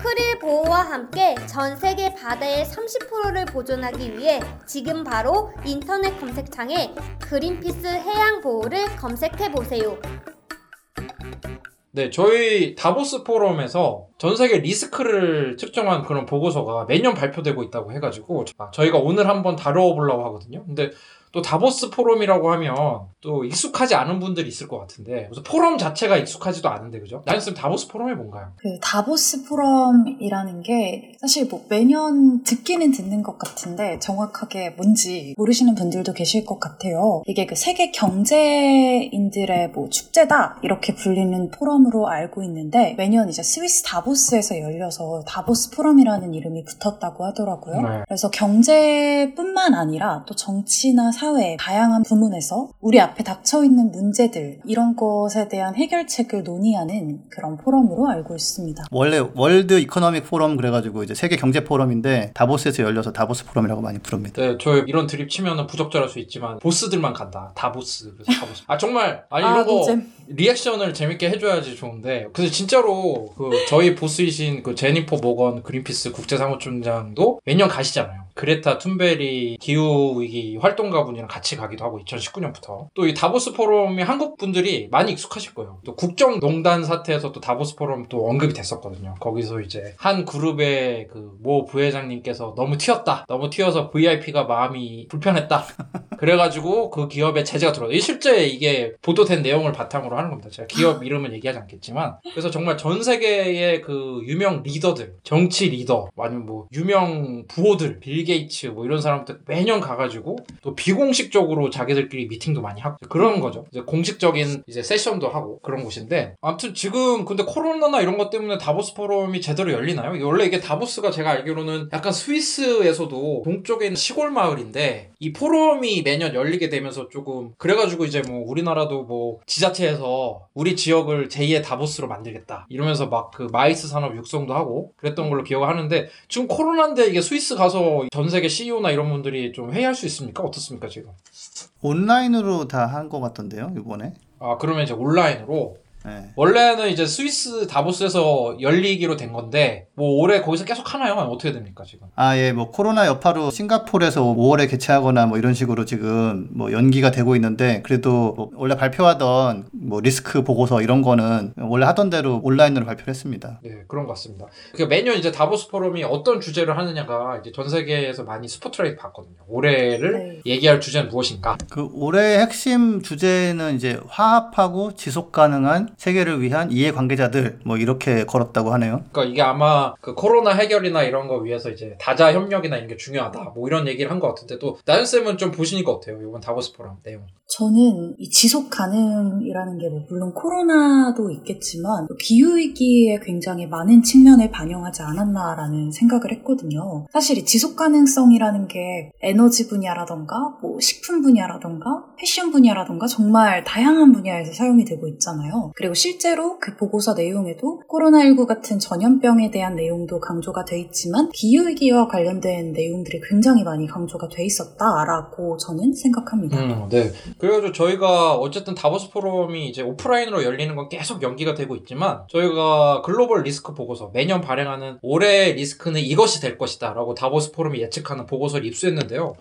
크릴 보호와 함께 전 세계 바다의 30%를 보존하기 위해 지금 바로 인터넷 검색창에 그린피스 해양 보호를 검색해 보세요. 네, 저희 다보스 포럼에서 전 세계 리스크를 측정한 그런 보고서가 매년 발표되고 있다고 해가지고 아, 저희가 오늘 한번 다뤄보려고 하거든요. 근데 또 다보스 포럼이라고 하면 또 익숙하지 않은 분들이 있을 것 같은데 무슨 포럼 자체가 익숙하지도 않은데 그죠? 나연쌤 다보스 포럼이 뭔가요? 그 다보스 포럼이라는 게 사실 뭐 매년 듣기는 듣는 것 같은데 정확하게 뭔지 모르시는 분들도 계실 것 같아요. 이게 그 세계 경제인들의 뭐 축제다 이렇게 불리는 포럼으로 알고 있는데 매년 이제 스위스 다보스에서 열려서 다보스 포럼이라는 이름이 붙었다고 하더라고요. 네. 그래서 경제뿐만 아니라 또 정치나 사회 다양한 부문에서 우리 앞에 닥쳐 있는 문제들 이런 것에 대한 해결책을 논의하는 그런 포럼으로 알고 있습니다. 원래 World Economic Forum 그래가지고 이제 세계 경제 포럼인데 다보스에서 열려서 다보스 포럼이라고 많이 부릅니다. 네, 저 이런 드립 치면은 부적절할 수 있지만 보스들만 간다. 다보스. 그래서 다보스. 아 정말 아니 아, 이런 거 노잼. 리액션을 재밌게 해줘야지 좋은데 그래서 진짜로 그 저희 보스이신 그 제니퍼 모건 그린피스 국제사무총장도 매년 가시잖아요. 그레타 툰베리 기후 위기 활동가분 이랑 같이 가기도 하고 2019년부터 또 이 다보스 포럼이 한국 분들이 많이 익숙하실 거예요. 또 국정농단 사태에서 또 다보스 포럼 또 언급이 됐었거든요. 거기서 이제 한 그룹의 그 모 부회장님께서 너무 튀었다. 너무 튀어서 VIP가 마음이 불편했다. <laughs> 그래가지고 그 기업에 제재가 들어요. 실제 이게 보도된 내용을 바탕으로 하는 겁니다. 제가 기업 이름은 얘기하지 않겠지만. 그래서 정말 전 세계의 그 유명 리더들, 정치 리더, 아니면 뭐 유명 부호들, 빌 게이츠 뭐 이런 사람들 매년 가가지고 또 비공 식적으로 자기들끼리 미팅도 많이 하고 그런 거죠. 이제 공식적인 이제 세션도 하고 그런 곳인데 아무튼 지금 근데 코로나나 이런 것 때문에 다보스 포럼이 제대로 열리나요? 원래 이게 다보스가 제가 알기로는 약간 스위스에서도 동쪽에 있는 시골 마을인데 이 포럼이 매년 열리게 되면서 조금 그래가지고 이제 뭐 우리나라도 뭐 지자체에서 우리 지역을 제2의 다보스로 만들겠다 이러면서 막 그 마이스 산업 육성도 하고 그랬던 걸로 기억하는데 지금 코로나인데 이게 스위스 가서 전 세계 CEO나 이런 분들이 좀 회의할 수 있습니까? 어떻습니까 지금? 온라인으로 다 한 것 같던데요 이번에. 아 그러면 이제 온라인으로 네. 원래는 이제 스위스 다보스에서 열리기로 된 건데 뭐 올해 거기서 계속 하나요? 어떻게 됩니까 지금? 아, 예, 뭐, 코로나 여파로 싱가포르에서 5월에 개최하거나 뭐 이런 식으로 지금 뭐 연기가 되고 있는데, 그래도 뭐 원래 발표하던 뭐 리스크 보고서 이런 거는 원래 하던 대로 온라인으로 발표를 했습니다. 네, 그런 것 같습니다. 그러니까 매년 이제 다보스 포럼이 어떤 주제를 하느냐가 이제 전 세계에서 많이 스포트라이트 받거든요. 올해를 얘기할 주제는 무엇인가? 그 올해의 핵심 주제는 이제 화합하고 지속 가능한 세계를 위한 이해관계자들 뭐 이렇게 걸었다고 하네요. 그러니까 이게 아마 그 코로나 해결이나 이런 거 위해서 이제 다자 협력이나 이런 게 중요하다. 뭐 이런 얘기를 한 것 같은데 또 나연 쌤은 좀 보시니까 어때요? 이번 다보스 포럼 내용. 저는 이 지속 가능이라는 게 뭐 물론 코로나도 있겠지만 또 기후 위기에 굉장히 많은 측면을 반영하지 않았나라는 생각을 했거든요. 사실 이 지속 가능성이라는 게 에너지 분야라던가 뭐 식품 분야라던가 패션 분야라던가 정말 다양한 분야에서 사용이 되고 있잖아요. 그리고 실제로 그 보고서 내용에도 코로나19 같은 전염병에 대한 내용도 강조가 돼 있지만 기후위기와 관련된 내용들이 굉장히 많이 강조가 돼 있었다라고 저는 생각합니다. 음, 네. 그래가지고 저희가 어쨌든 다보스 포럼이 이제 오프라인으로 열리는 건 계속 연기가 되고 있지만 저희가 글로벌 리스크 보고서 매년 발행하는 올해 리스크는 이것이 될 것이다 라고 다보스 포럼이 예측하는 보고서를 입수했는데요.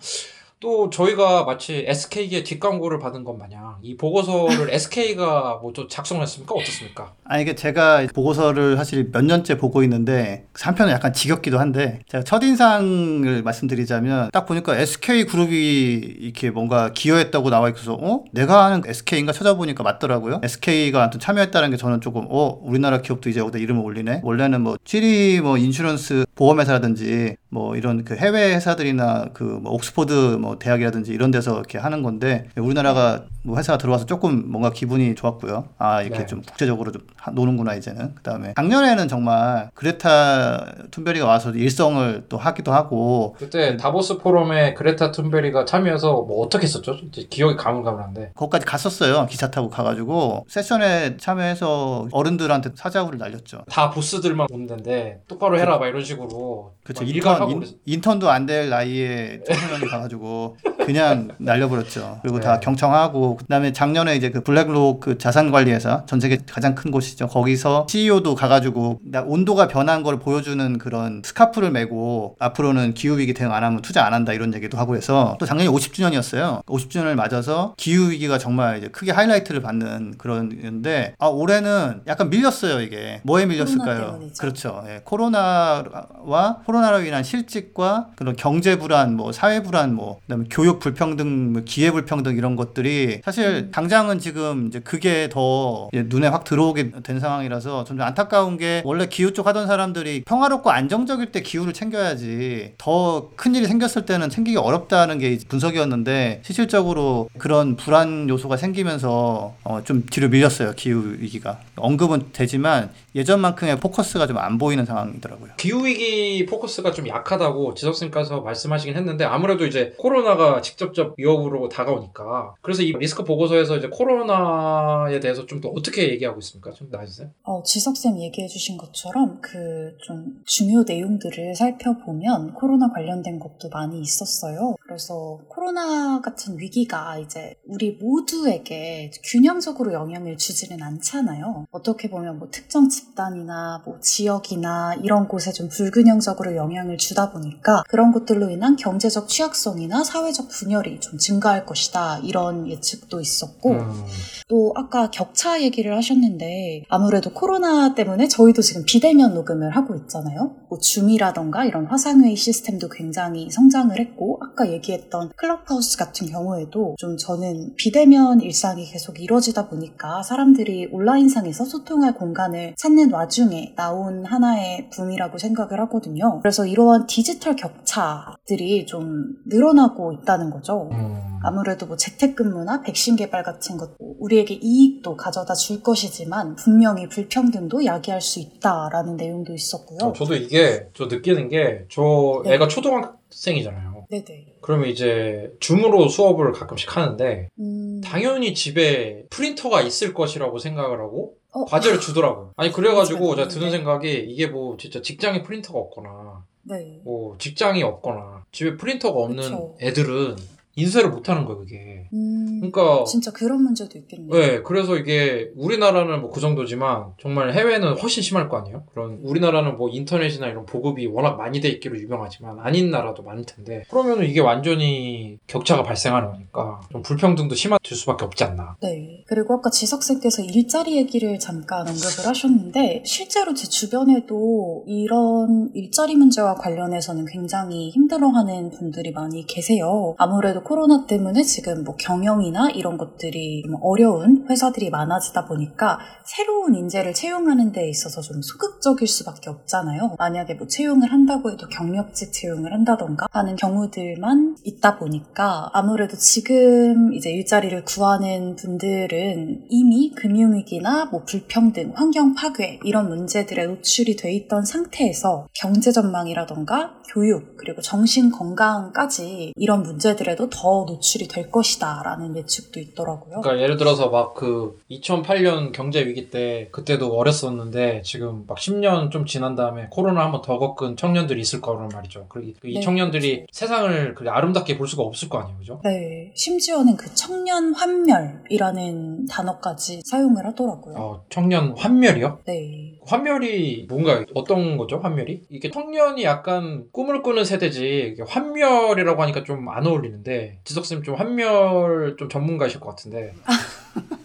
또 저희가 마치 SK의 뒷광고를 받은 것 마냥 이 보고서를 <laughs> SK가 뭐또 작성을 했습니까? 어떻습니까? 아니 이게 제가 보고서를 사실 몇 년째 보고 있는데 한편은 약간 지겹기도 한데 제가 첫인상을 말씀드리자면 딱 보니까 SK 그룹이 이렇게 뭔가 기여했다고 나와 있어서 어 내가 아는 SK인가 찾아보니까 맞더라고요. SK가 아무튼 참여했다는 게 저는 조금 어 우리나라 기업도 이제 여기다 이름을 올리네. 원래는 뭐 취리 뭐 인슈런스 보험회사라든지 뭐 이런 그 해외 회사들이나 그 뭐 옥스퍼드 뭐 대학이라든지 이런 데서 이렇게 하는 건데 우리나라가 뭐 회사가 들어와서 조금 뭔가 기분이 좋았고요. 아 이렇게 네. 좀 국제적으로 좀 하- 노는구나 이제는. 그다음에 작년에는 정말 그레타 툰베리가 와서 일성을 또 하기도 하고 그때 다보스 포럼에 그레타 툰베리가 참여해서 뭐 어떻게 했었죠? 기억이 가물가물한데. 거기까지 갔었어요. 기차 타고 가가지고 세션에 참여해서 어른들한테 사자후를 날렸죠. 다 보스들만 오는 데인데 똑바로 해라 막 이런 식으로 그렇죠. 막 인턴 인, 인턴도 안 될 나이에 청소년이 가가지고 그냥 <laughs> 날려버렸죠. 그리고 다 네. 경청하고 그다음에 작년에 이제 그 블랙록 그 자산 관리 회사 전 세계 가장 큰 곳이죠. 거기서 CEO도 가가지고 나 온도가 변한 걸 보여주는 그런 스카프를 메고 앞으로는 기후 위기 대응 안 하면 투자 안 한다 이런 얘기도 하고 해서 또 작년이 50주년이었어요. 50주년을 맞아서 기후 위기가 정말 이제 크게 하이라이트를 받는 그런데 아 올해는 약간 밀렸어요 이게 뭐에 밀렸을까요? 그렇죠. 예, 코로나와 코로나로 인한 실직과 그런 경제 불안, 뭐 사회 불안, 뭐 그다음에 교육 불평등, 뭐 기회 불평등 이런 것들이 사실 당장은 지금 이제 그게 더 눈에 확 들어오게 된 상황이라서 좀 안타까운 게 원래 기후 쪽 하던 사람들이 평화롭고 안정적일 때 기후를 챙겨야지 더 큰 일이 생겼을 때는 챙기기 어렵다는 게 분석이었는데 실질적으로 그런 불안 요소가 생기면서 어, 좀 뒤로 밀렸어요 기후 위기가 언급은 되지만 예전만큼의 포커스가 좀 안 보이는 상황이더라고요. 기후 위기 포커스가 좀 약하다고 지석쌤께서 말씀하시긴 했는데 아무래도 이제 코로나가 직접적 위협으로 다가오니까 그래서 이 리스크 보고서에서 이제 코로나에 대해서 좀더 어떻게 얘기하고 있습니까? 좀 나와주세요. 어, 지석쌤 얘기해주신 것처럼 그 좀 중요 내용들을 살펴보면 코로나 관련된 것도 많이 있었어요. 그래서 코로나 같은 위기가 이제 우리 모두에게 균형적으로 영향을 주지는 않잖아요. 어떻게 보면 뭐 특정 집단이나 뭐 지역이나 이런 곳에 좀 불균형적으로 영향을 주다 보니까 그런 것들로 인한 경제적 취약성이나 사회적 분열이 좀 증가할 것이다. 이런 예측 도 있었고 음, 또 아까 격차 얘기를 하셨는데 아무래도 코로나 때문에 저희도 지금 비대면 녹음을 하고 있잖아요. 뭐 줌이라던가 이런 화상회의 시스템도 굉장히 성장을 했고 아까 얘기했던 클럽하우스 같은 경우에도 좀 저는 비대면 일상이 계속 이루어지다 보니까 사람들이 온라인상에서 소통할 공간을 찾는 와중에 나온 하나의 붐이라고 생각을 하거든요. 그래서 이러한 디지털 격차들이 좀 늘어나고 있다는 거죠. 음. 아무래도 뭐 재택근무나 백신 개발 같은 것 우리에게 이익도 가져다 줄 것이지만 분명히 불평등도 야기할 수 있다라는 내용도 있었고요. 어, 저도 이게 저 느끼는 게저 네. 애가 초등학생이잖아요. 네네. 그러면 이제 줌으로 수업을 가끔씩 하는데 음, 당연히 집에 프린터가 있을 것이라고 생각을 하고 어, 과제를 주더라고요. 아니 그래가지고. 제가 드는 네. 생각이 이게 뭐 진짜 직장에 프린터가 없거나 네. 뭐 직장이 없거나 집에 프린터가 없는 그쵸. 애들은 인쇄를 못하는 거예요 그게. 음, 그러니까 진짜 그런 문제도 있겠네요. 네, 그래서 이게 우리나라는 뭐 그 정도지만 정말 해외는 훨씬 심할 거 아니에요? 그런 우리나라는 뭐 인터넷이나 이런 보급이 워낙 많이 돼 있기로 유명하지만 아닌 나라도 많을 텐데 그러면은 이게 완전히 격차가 발생하는 거니까 좀 불평등도 심화될 수밖에 없지 않나. 네. 그리고 아까 지석쌤께서 일자리 얘기를 잠깐 언급을 하셨는데, 실제로 제 주변에도 이런 일자리 문제와 관련해서는 굉장히 힘들어하는 분들이 많이 계세요. 아무래도 코로나 때문에 지금 뭐 경영이나 이런 것들이 좀 어려운 회사들이 많아지다 보니까 새로운 인재를 채용하는 데 있어서 좀 소극적일 수밖에 없잖아요. 만약에 뭐 채용을 한다고 해도 경력직 채용을 한다던가 하는 경우들만 있다 보니까 아무래도 지금 이제 일자리를 구하는 분들은 이미 금융위기나 뭐 불평등, 환경 파괴 이런 문제들에 노출이 돼 있던 상태에서 경제 전망이라던가 교육 그리고 정신 건강까지 이런 문제들에도 더 노출이 될 것이다 라는 예측도 있더라고요. 그러니까 예를 들어서 막 그 2008년 경제 위기 때 그때도 어렸었는데 지금 막 10년 좀 지난 다음에 코로나 한번 더 겪은 청년들이 있을 거란 말이죠. 그리고 이 네, 청년들이 세상을 그렇게 아름답게 볼 수가 없을 거 아니에요, 그죠? 네, 심지어는 그 청년 환멸이라는 단어까지 사용을 하더라고요. 어, 청년 환멸이요? 네. 환멸이 뭔가요? 어떤 거죠, 환멸이? 이게 청년이 약간 꿈을 꾸는 세대지 환멸이라고 하니까 좀 안 어울리는데 지석 쌤 좀 환멸 좀 전문가이실 것 같은데 <laughs>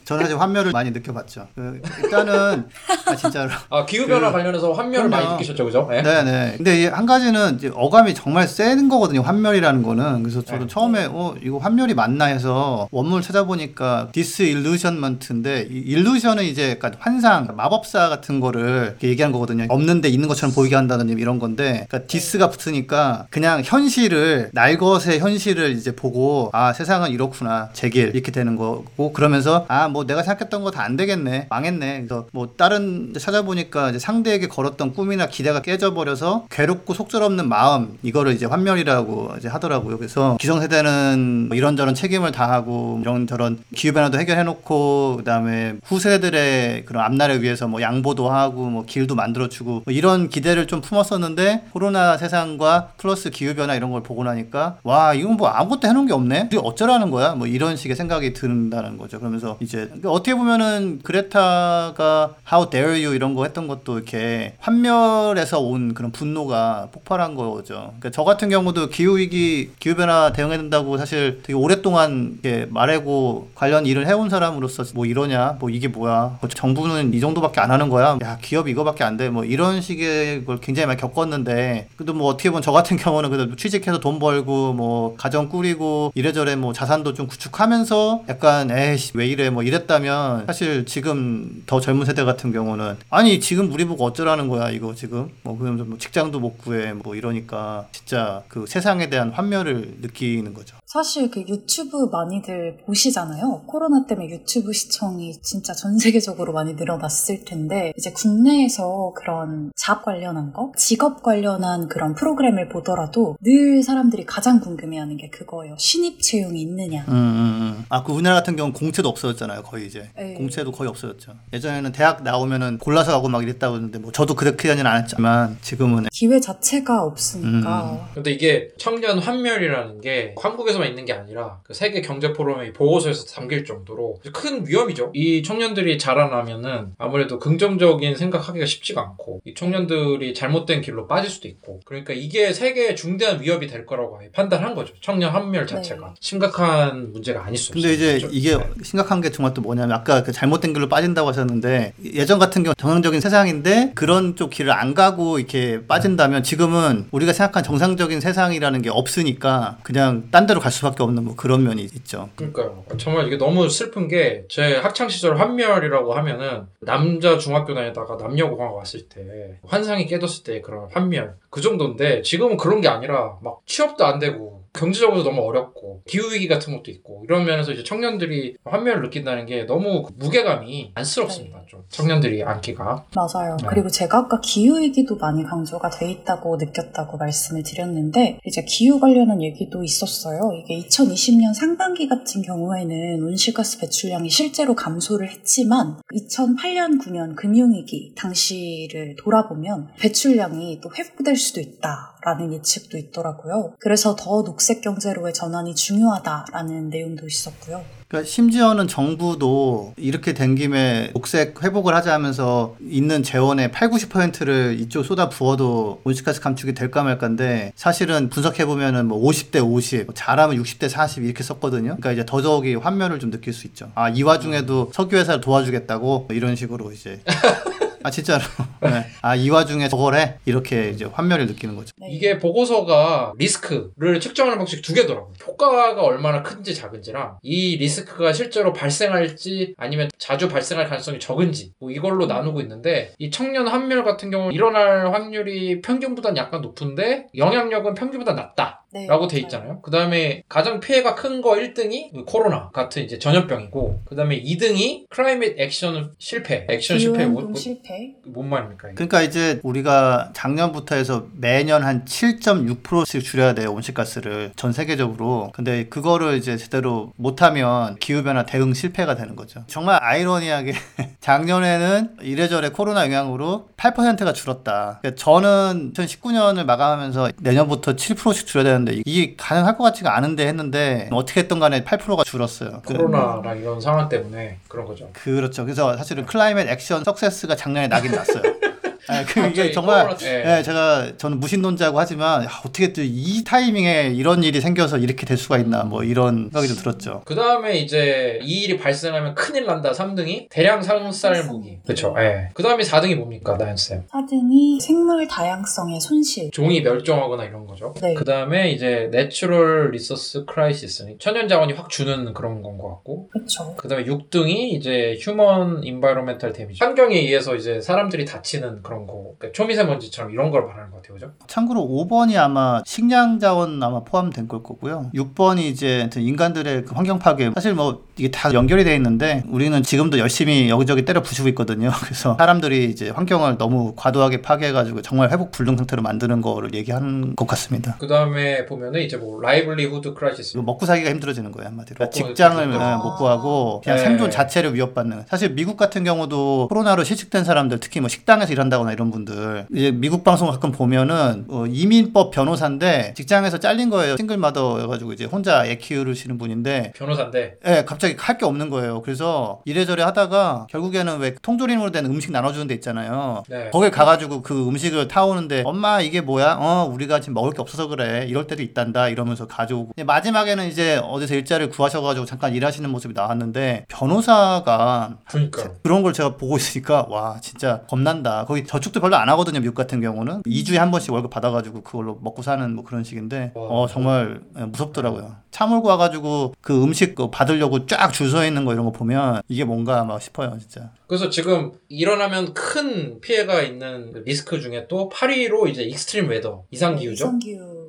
저는 사실 환멸을 많이 느껴봤죠. 그, 일단은 아 진짜로. 아 기후 변화 그- 관련해서 환멸을 많이 그럼요. 느끼셨죠, 그죠? 네. 네네. 근데 이한 가지는 이제 어감이 정말 센 거거든요. 환멸이라는 거는. 그래서 저도 네. 처음에 어 이거 환멸이 맞나 해서 원문을 찾아보니까 disillusionment인데 이 illusion은 이제 약간 환상, 마법사 같은 거를 얘기한 거거든요. 없는데 있는 것처럼 보이게 한다는 이런 건데, 그러니까 dis가 붙으니까 그냥 현실을 날것의 현실을 이제 보고 아 세상은 이렇구나 제길 이렇게 되는 거고 그러면서 아 뭐 내가 생각했던 거 다 안 되겠네. 망했네. 그래서 뭐 다른 데 찾아보니까 이제 상대에게 걸었던 꿈이나 기대가 깨져버려서 괴롭고 속절없는 마음 이거를 이제 환멸이라고 이제 하더라고요. 그래서 기성세대는 뭐 이런저런 책임을 다하고 이런저런 기후변화도 해결해놓고 그다음에 후세들의 그런 앞날을 위해서 뭐 양보도 하고 뭐 길도 만들어주고 뭐 이런 기대를 좀 품었었는데 코로나 세상과 플러스 기후변화 이런 걸 보고 나니까 와 이건 뭐 아무것도 해놓은 게 없네? 어쩌라는 거야? 뭐 이런 식의 생각이 든다는 거죠. 그러면서 이제 그러니까 어떻게 보면은 그레타가 How dare you 이런 거 했던 것도 이렇게 환멸에서 온 그런 분노가 폭발한 거죠. 그러니까 저 같은 경우도 기후 위기 기후 변화 대응해야 된다고 사실 되게 오랫동안 이렇게 말하고 관련 일을 해온 사람으로서 뭐 이러냐 뭐 이게 뭐야 뭐 정부는 이 정도밖에 안 하는 거야 야 기업 이거밖에 안 돼 뭐 이런 식의 걸 굉장히 많이 겪었는데 그래도 뭐 어떻게 보면 저 같은 경우는 그래도 취직해서 돈 벌고 뭐 가정 꾸리고 이래저래 뭐 자산도 좀 구축하면서 약간 에이씨 왜 이래 뭐 이랬다면 사실 지금 더 젊은 세대 같은 경우는 아니 지금 우리 보고 어쩌라는 거야 이거 지금 뭐 그러면서 뭐 직장도 못 구해 뭐 이러니까 진짜 그 세상에 대한 환멸을 느끼는 거죠. 사실 그 유튜브 많이들 보시잖아요. 코로나 때문에 유튜브 시청이 진짜 전 세계적으로 많이 늘어났을 텐데, 이제 국내에서 그런 잡 관련한 거, 직업 관련한 그런 프로그램을 보더라도 늘 사람들이 가장 궁금해하는 게 그거예요. 신입 채용이 있느냐. 음, 음, 음. 아, 그 우리나라 같은 경우는 공채도 없어졌잖아요, 거의 이제. 네. 공채도 거의 없어졌죠. 예전에는 대학 나오면은 골라서 가고 막 이랬다고 했는데, 뭐 저도 그렇게까지는 않았지만, 지금은. 기회 자체가 없으니까. 근데 이게 청년 환멸이라는 게 한국에서 만 있는 게 아니라 그 세계 경제 포럼의 보고서에서 담길 정도로 큰 위험이죠. 이 청년들이 자라나면은 아무래도 긍정적인 생각하기가 쉽지가 않고 이 청년들이 잘못된 길로 빠질 수도 있고 그러니까 이게 세계에 중대한 위협이 될 거라고 판단한 거죠. 청년 환멸 자체가 네. 심각한 문제가 아닐 수 근데 이제 있어요. 이게 심각한 게 정말 또 뭐냐면, 아까 그 잘못된 길로 빠진다고 하셨는데, 예전 같은 경우 정상적인 세상인데, 그런 쪽 길을 안 가고 이렇게 빠진다면, 지금은 우리가 생각한 정상적인 세상이라는 게 없으니까, 그냥 딴 데로 갈 수밖에 없는 뭐 그런 면이 있죠. 그러니까요. 정말 이게 너무 슬픈 게 제 학창 시절 환멸이라고 하면은 남자 중학교 다니다가 남녀공학 왔을 때 환상이 깨졌을 때 그런 환멸 그 정도인데 지금은 그런 게 아니라 막 취업도 안 되고 경제적으로도 너무 어렵고 기후 위기 같은 것도 있고 이런 면에서 이제 청년들이 환멸을 느낀다는 게 너무 그 무게감이 안쓰럽습니다. 좀 청년들이 안기가 맞아요. 네. 그리고 제가 아까 기후위기도 많이 강조가 돼 있다고 느꼈다고 말씀을 드렸는데, 이제 기후 관련한 얘기도 있었어요. 이게 2020년 상반기 같은 경우에는 온실가스 배출량이 실제로 감소를 했지만, 2008년, 9년 금융위기 당시를 돌아보면 배출량이 또 회복될 수도 있다라는 예측도 있더라고요. 그래서 더 녹색 경제로의 전환이 중요하다라는 내용도 있었고요. 그러니까 심지어는 정부도 이렇게 된 김에 녹색 회복을 하자 하면서 있는 재원의 8, 90%를 이쪽 쏟아 부어도 온실가스 감축이 될까 말까인데 사실은 분석해 보면은 뭐 50대 50, 뭐 잘하면 60대 40 이렇게 썼거든요. 그러니까 이제 더더욱이 환멸을 좀 느낄 수 있죠. 아, 이 와중에도 석유 회사를 도와주겠다고 뭐 이런 식으로 이제 <laughs> 아 진짜로. <laughs> 네. 아, 이 와중에 저걸 해? 이렇게 이제 환멸을 느끼는 거죠. 네. 이게 보고서가 리스크를 측정하는 방식이 두 개더라고요. 효과가 얼마나 큰지 작은지랑 이 리스크가 실제로 발생할지 아니면 자주 발생할 가능성이 적은지 뭐 이걸로 나누고 있는데 이 청년 환멸 같은 경우는 일어날 확률이 평균보다는 약간 높은데 영향력은 평균보다 낮다. 네, 라고 돼. 있잖아요. 그 다음에 가장 피해가 큰 거 1등이 코로나 같은 이제 전염병이고, 그 다음에 2등이 클라이밋 액션 실패. 액션 실패 뭐, 뭐, 실패. 뭔 말입니까? 이게? 그러니까 이제 우리가 작년부터 해서 매년 한 7.6%씩 줄여야 돼요 온실가스를 전 세계적으로. 근데 그거를 이제 제대로 못하면 기후 변화 대응 실패가 되는 거죠. 정말 아이러니하게 <laughs> 작년에는 이래저래 코로나 영향으로 8%가 줄었다. 그러니까 저는 2019년을 마감하면서 내년부터 7%씩 줄여야 되는 데 이게 가능할 것 같지가 않은데 했는데 어떻게 했던 간에 8%가 줄었어요. 그- 코로나랑 이런 상황 때문에 그런 거죠. 그렇죠. 그래서 사실은 climate action success가 작년에 나긴 났어요. <laughs> 아, 그 이게 정말. 예, 제가 저는 무신론자고 하지만 야, 어떻게 또 이 타이밍에 이런 일이 생겨서 이렇게 될 수가 있나 뭐 이런 생각이 좀 들었죠. 그 다음에 이제 이 일이 발생하면 큰일 난다. 3등이 대량 살상 무기. 그렇죠. 예. 그 다음에 4등이 뭡니까, 나연 쌤? 4등이 생물 다양성의 손실. 종이 멸종하거나 이런 거죠. 네. 그 다음에 이제 natural resource crisis. 천연 자원이 확 주는 그런 건 것 같고. 그렇죠. 그 다음에 6등이 이제 human environmental damage. 환경에 의해서 이제 사람들이 다치는 그런 거. 그러니까 초미세먼지처럼 이런 걸 말하는 것 같아요. 그죠? 참고로 5번이 아마 식량 자원 아마 포함된 걸 거고요. 6번이 이제 인간들의 그 환경 파괴. 사실 뭐 이게 다 연결이 돼 있는데 우리는 지금도 열심히 여기저기 때려 부수고 있거든요. <laughs> 그래서 사람들이 이제 환경을 너무 과도하게 파괴해가지고 정말 회복 불능 상태로 만드는 거를 얘기하는 것 같습니다. 그 다음에 보면은 이제 뭐 livelihood crisis. 먹고 살기가 힘들어지는 거예요 한마디로 먹고 직장을 못 구하고 그냥 네. 생존 자체를 위협받는 사실 미국 같은 경우도 코로나로 실직된 사람들 특히 뭐 식당에서 일한다거나 이런 분들 이제 미국 방송 가끔 보면은 어, 이민법 변호사인데 직장에서 잘린 거예요 single mother여가지고 이제 혼자 애 키우시는 분인데 변호사인데. 예, 갑자기 할 게 없는 거예요. 그래서 이래저래 하다가 결국에는 왜 통조림으로 된 음식 나눠주는 데 있잖아요. 네. 거길 가가지고 그 음식을 타오는데 엄마 이게 뭐야? 어 우리가 지금 먹을 게 없어서 그래. 이럴 때도 있단다. 이러면서 가져오고 마지막에는 이제 어디서 일자리를 구하셔가지고 잠깐 일하시는 모습이 나왔는데 변호사가 그러니까. 그런 걸 제가 보고 있으니까 와 진짜 겁난다. 거기 저축도 별로 안 하거든요. 미국 같은 경우는 2주에 한 번씩 월급 받아가지고 그걸로 먹고 사는 뭐 그런 식인데 와. 어 정말 무섭더라고요. 차 몰고 와가지고 그 음식 그거 받으려고 쫙 줄 서 있는 거 이런 거 보면 이게 뭔가 막 싶어요 진짜. 그래서 지금 일어나면 큰 피해가 있는 그 리스크 중에 또 8위로 이제 extreme weather 이상 기후죠. 이상기후.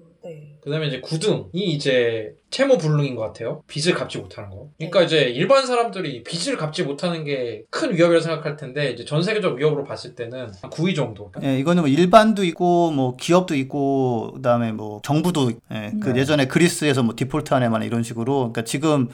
네. 그다음에 이제 9등이 이제 채무 불능인 것 같아요. 빚을 갚지 못하는 거. 그러니까 이제 일반 사람들이 빚을 갚지 못하는 게 큰 위협이라고 생각할 텐데 이제 전 세계적 위협으로 봤을 때는 한 9위 정도. 예, 이거는 뭐 일반도 있고 뭐 기업도 있고 그다음에 뭐 정부도 예, 그 네. 예전에 그리스에서 뭐 디폴트 안 되네 마네 이런 식으로 그러니까 지금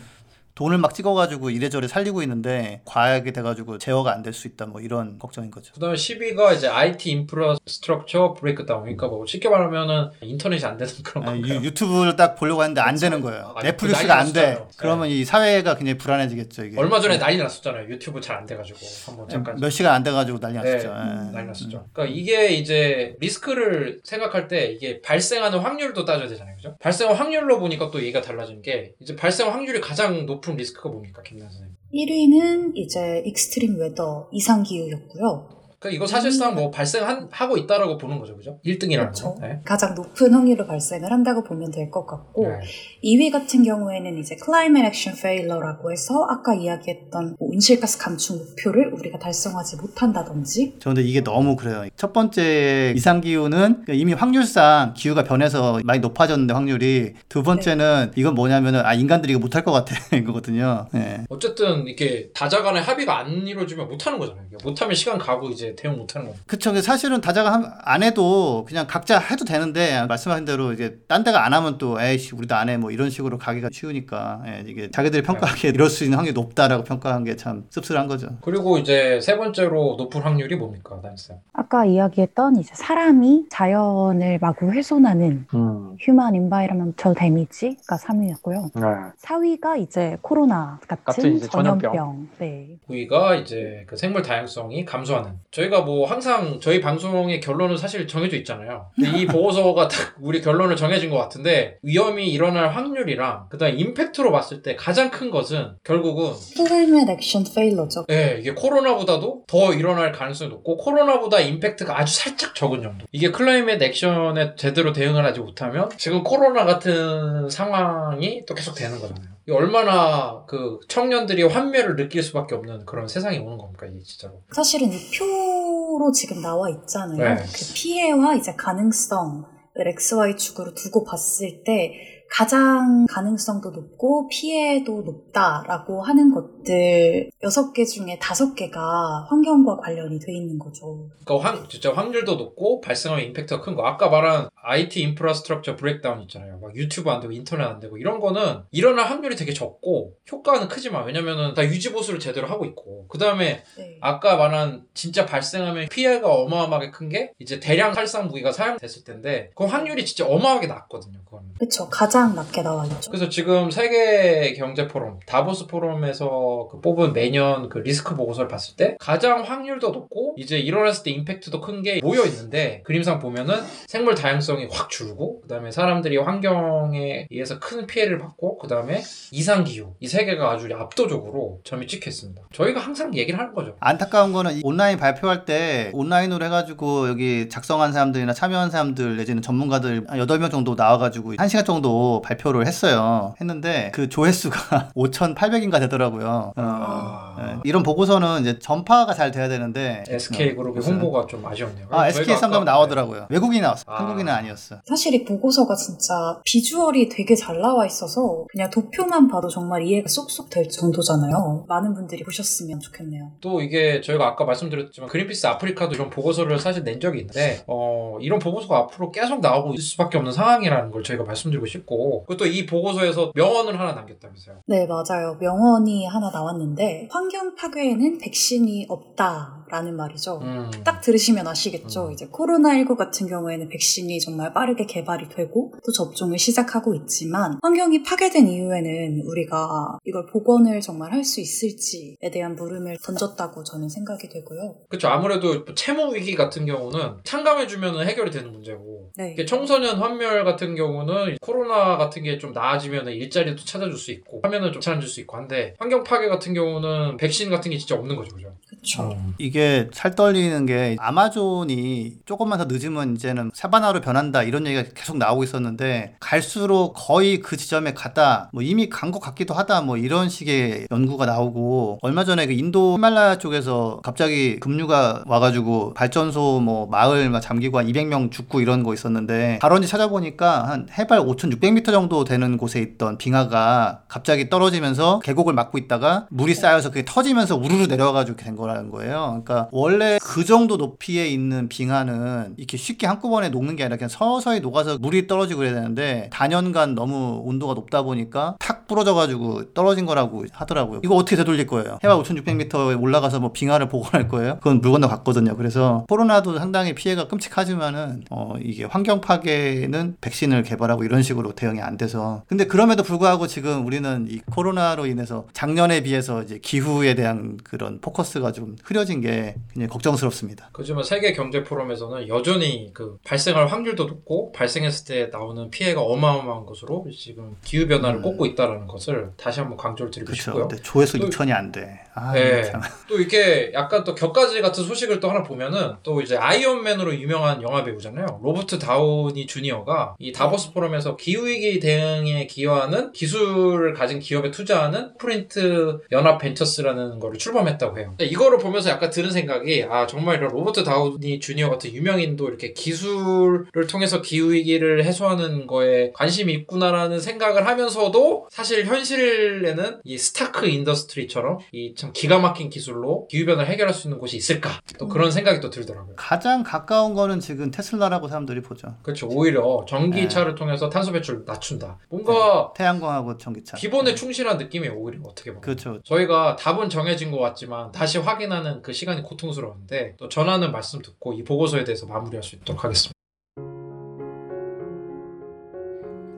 돈을 막 찍어가지고 이래저래 살리고 있는데 과하게 돼가지고 제어가 안 될 수 있다 뭐 이런 걱정인 거죠. 그다음에 10위가 이제 IT infrastructure breakdown. 그러니까 뭐 쉽게 말하면은 인터넷이 안 되는 그런 아? 유, 유튜브를 딱 보려고 했는데 안 되는 거예요. 아니, 넷플릭스가 안 돼. 났었잖아요. 그러면 이 사회가 굉장히 불안해지겠죠 이게. 얼마 전에 난리 났었잖아요. 유튜브 잘 안 돼가지고 한번 잠깐. 몇 시간 안 돼가지고 난리 네, 났었죠. 예. 난리 났었죠. 그러니까 이게 이제 리스크를 생각할 때 이게 발생하는 확률도 따져야 되잖아요. 그죠? 발생 확률로 보니까 또 얘기가 달라진 게 이제 발생 확률이 가장 높은 리스크가 뭡니까? 김나연 선생님. 1위는 이제 Extreme Weather 이상기후였고요. 그러니까 이거 사실상 뭐 발생하고 있다라고 보는 거죠. 그죠? 1등이라는 그렇죠. 거. 네. 가장 높은 확률로 발생을 한다고 보면 될 것 같고 네. 2위 같은 경우에는 이제 Climate Action Failure라고 해서 아까 이야기했던 뭐 온실가스 감축 목표를 우리가 달성하지 못한다든지 저 근데 이게 너무 그래요. 첫 번째 이상 기후는 이미 확률상 기후가 변해서 많이 높아졌는데 확률이 두 번째는 이건 뭐냐면은 아 인간들이 이거 못할 것 같아 <laughs> 이거거든요. 예. 어쨌든 이렇게 다자간의 합의가 안 이루어지면 못하는 거잖아요. 못하면 시간 가고 이제 대응 못하는 거예요. 그쵸. 근데 사실은 다자가 함- 안 해도 그냥 각자 해도 되는데 말씀하신 대로 이제 딴 데가 안 하면 또 에이씨 우리도 안 해 뭐 이런 식으로 가기가 쉬우니까 예, 이게 자기들이 평가하기에 이럴 수 있는 확률이 높다라고 평가한 게 참 씁쓸한 거죠. 그리고 이제 세 번째로 높은 확률이 뭡니까, 단쌤? 아까 이야기했던 이제 사람이 자연을 마구 훼손하는 음, 휴먼 인바이러먼털 데미지가 3위였고요. 네. 4위가 이제 코로나 같은, 같은 이제 전염병. 전염병. 네. 9위가 이제 그 생물 다양성이 감소하는. 저희가 뭐 항상 저희 방송의 결론은 사실 정해져 있잖아요. 이 보고서가 딱 우리 결론을 정해진 것 같은데 위험이 일어날 확률이랑 그다음 임팩트로 봤을 때 가장 큰 것은 결국은 Climate Action Failure죠. 예, 이게 코로나보다도 더 일어날 가능성이 높고 코로나보다 임팩트가 아주 살짝 적은 정도. 이게 클라이밋 액션에 제대로 대응을 하지 못하면 지금 코로나 같은 상황이 또 계속 되는 거잖아요. 얼마나 그 청년들이 환멸을 느낄 수밖에 없는 그런 세상이 오는 겁니까, 이게 진짜로. 사실은 이 표로 지금 나와 있잖아요. 네. 그 피해와 이제 가능성을 XY축으로 두고 봤을 때 가장 가능성도 높고 피해도 높다라고 하는 것 들 6개 중에 5개가 환경과 관련이 돼 있는 거죠. 그러니까 확, 진짜 확률도 높고 발생하면 임팩트가 큰 거. 아까 말한 IT infrastructure breakdown 있잖아요. 막 유튜브 안 되고 인터넷 안 되고 이런 거는 일어날 확률이 되게 적고 효과는 크지만 왜냐면은 다 유지 보수를 제대로 하고 있고 그 다음에 네. 아까 말한 진짜 발생하면 피해가 어마어마하게 큰 게 이제 대량 살상 무기가 사용됐을 텐데 그 확률이 진짜 어마어마하게 낮거든요. 그거는. 그렇죠. 가장 낮게 나와 있죠. 그래서 지금 세계 경제 포럼 다보스 포럼에서 그 뽑은 매년 그 리스크 보고서를 봤을 때 가장 확률도 높고 이제 일어났을 때 임팩트도 큰 게 모여 있는데 그림상 보면은 생물 다양성이 확 줄고 그다음에 사람들이 환경에 의해서 큰 피해를 받고 그다음에 이상 기후 이 세 개가 아주 압도적으로 점이 찍혀 있습니다. 저희가 항상 얘기를 하는 거죠. 안타까운 거는 이 온라인 발표할 때 온라인으로 해가지고 여기 작성한 사람들이나 참여한 사람들 내지는 전문가들 한 8명 정도 나와가지고 1시간 정도 발표를 했어요. 했는데 그 조회수가 <laughs> 5,800인가 되더라고요. 어, 아. 예. 이런 보고서는 이제 전파가 잘 돼야 되는데 SK 그룹의 무슨- 홍보가 좀 아쉬웠네요. 아, SK 상담 나오더라고요. 외국인이 나왔어. 아. 한국인은 아니었어. 사실 이 보고서가 진짜 비주얼이 되게 잘 나와 있어서 그냥 도표만 봐도 정말 이해가 쏙쏙 될 정도잖아요. 많은 분들이 보셨으면 좋겠네요. 또 이게 저희가 아까 말씀드렸지만 그린피스 아프리카도 이런 보고서를 사실 낸 적이 있는데 어, 이런 보고서가 앞으로 계속 나오고 있을 수밖에 없는 상황이라는 걸 저희가 말씀드리고 싶고 그리고 또 이 보고서에서 명언을 하나 남겼다면서요. 네, 맞아요. 명언이 하나 나왔는데 환경 파괴에는 백신이 없다 라는 말이죠. 음. 딱 들으시면 아시겠죠. 음. 이제 코로나19 같은 경우에는 백신이 정말 빠르게 개발이 되고 또 접종을 시작하고 있지만 환경이 파괴된 이후에는 우리가 이걸 복원을 정말 할 수 있을지에 대한 물음을 던졌다고 저는 생각이 되고요. 그렇죠. 아무래도 채무 위기 같은 경우는 창감해주면 해결이 되는 문제고 네. 청소년 환멸 같은 경우는 코로나 같은 게 좀 나아지면 일자리도 찾아줄 수 있고 하면은 좀 찾아줄 수 있고 한데 환경 파괴 같은 경우는 백신 같은 게 진짜 없는 거죠, 그죠? 그렇죠. 이게 살 떨리는 게 아마존이 조금만 더 늦으면 이제는 사바나로 변한다 이런 얘기가 계속 나오고 있었는데 갈수록 거의 그 지점에 갔다 뭐 이미 간 것 같기도 하다 뭐 이런 식의 연구가 나오고 얼마 전에 그 인도 히말라야 쪽에서 갑자기 급류가 와가지고 발전소 뭐 마을 막 잠기고 한 200명 죽고 이런 거 있었는데 발원지 찾아보니까 한 해발 5,600m 정도 되는 곳에 있던 빙하가 갑자기 떨어지면서 계곡을 막고 있다가 물이 쌓여서 그게 터지면서 우르르 내려와가지고 된 거라는 거예요. 그러니까 원래 그 정도 높이에 있는 빙하는 이렇게 쉽게 한꺼번에 녹는 게 아니라 그냥 서서히 녹아서 물이 떨어지고 그래야 되는데 단연간 너무 온도가 높다 보니까 탁 부러져가지고 떨어진 거라고 하더라고요. 이거 어떻게 되돌릴 거예요? 해발 5,600m에 올라가서 뭐 빙하를 복원할 거예요? 그건 물 건너 갔거든요. 그래서 코로나도 상당히 피해가 끔찍하지만은 어 이게 환경 파괴는 백신을 개발하고 이런 식으로 대응이 안 돼서 근데 그럼에도 불구하고 지금 우리는 이 코로나로 인해서 작년에 비해서 이제 기후에 대한 그런 포커스가 좀 흐려진 게 굉장히 걱정스럽습니다. 그지만 세계 경제 포럼에서는 여전히 그 발생할 확률도 높고 발생했을 때 나오는 피해가 어마어마한 것으로 지금 기후 변화를 음. 꼽고 있다라는 것을 다시 한번 강조를 드리고 그렇죠. 싶고요. 근데 조회수 또- 6천이 안 돼. 아, 네. 참. 또 이게 약간 또 곁가지 같은 소식을 또 하나 보면은 또 이제 아이언맨으로 유명한 영화 배우잖아요. 로버트 다우니 주니어가 이 다보스 포럼에서 기후 위기 대응에 기여하는 기술을 가진 기업에 투자하는 Footprint 연합 Ventures라는 거를 출범했다고 해요. 이거를 보면서 약간 드는 생각이 아 정말 이런 로버트 다우니 주니어 같은 유명인도 이렇게 기술을 통해서 기후위기를 해소하는 거에 관심이 있구나라는 생각을 하면서도 사실 현실에는 이 스타크 인더스트리처럼 이 참 기가 막힌 기술로 기후변화를 해결할 수 있는 곳이 있을까 또 그런 생각이 또 들더라고요. 가장 가까운 거는 지금 테슬라라고 사람들이 보죠. 그렇죠. 오히려 전기차를 통해서 탄소 배출 낮춘다. 뭔가 태양광하고 전기차. 기본에 충실한 느낌이 오히려 어떻게 보면. 그렇죠. 저희가 답은 정해진 것 같지만 다시 확인하는 그 시간이 고통스러운데 또 전하는 말씀 듣고 이 보고서에 대해서 마무리할 수 있도록 하겠습니다.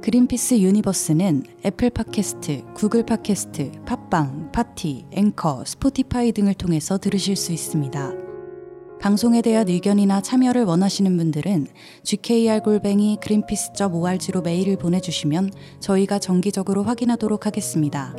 그린피스 유니버스는 애플 팟캐스트, 구글 팟캐스트, 팟빵, 팟티, 앵커, 스포티파이 등을 통해서 들으실 수 있습니다. 방송에 대한 의견이나 참여를 원하시는 분들은 gkr골뱅이 greenpeace.org로 메일을 보내주시면 저희가 정기적으로 확인하도록 하겠습니다.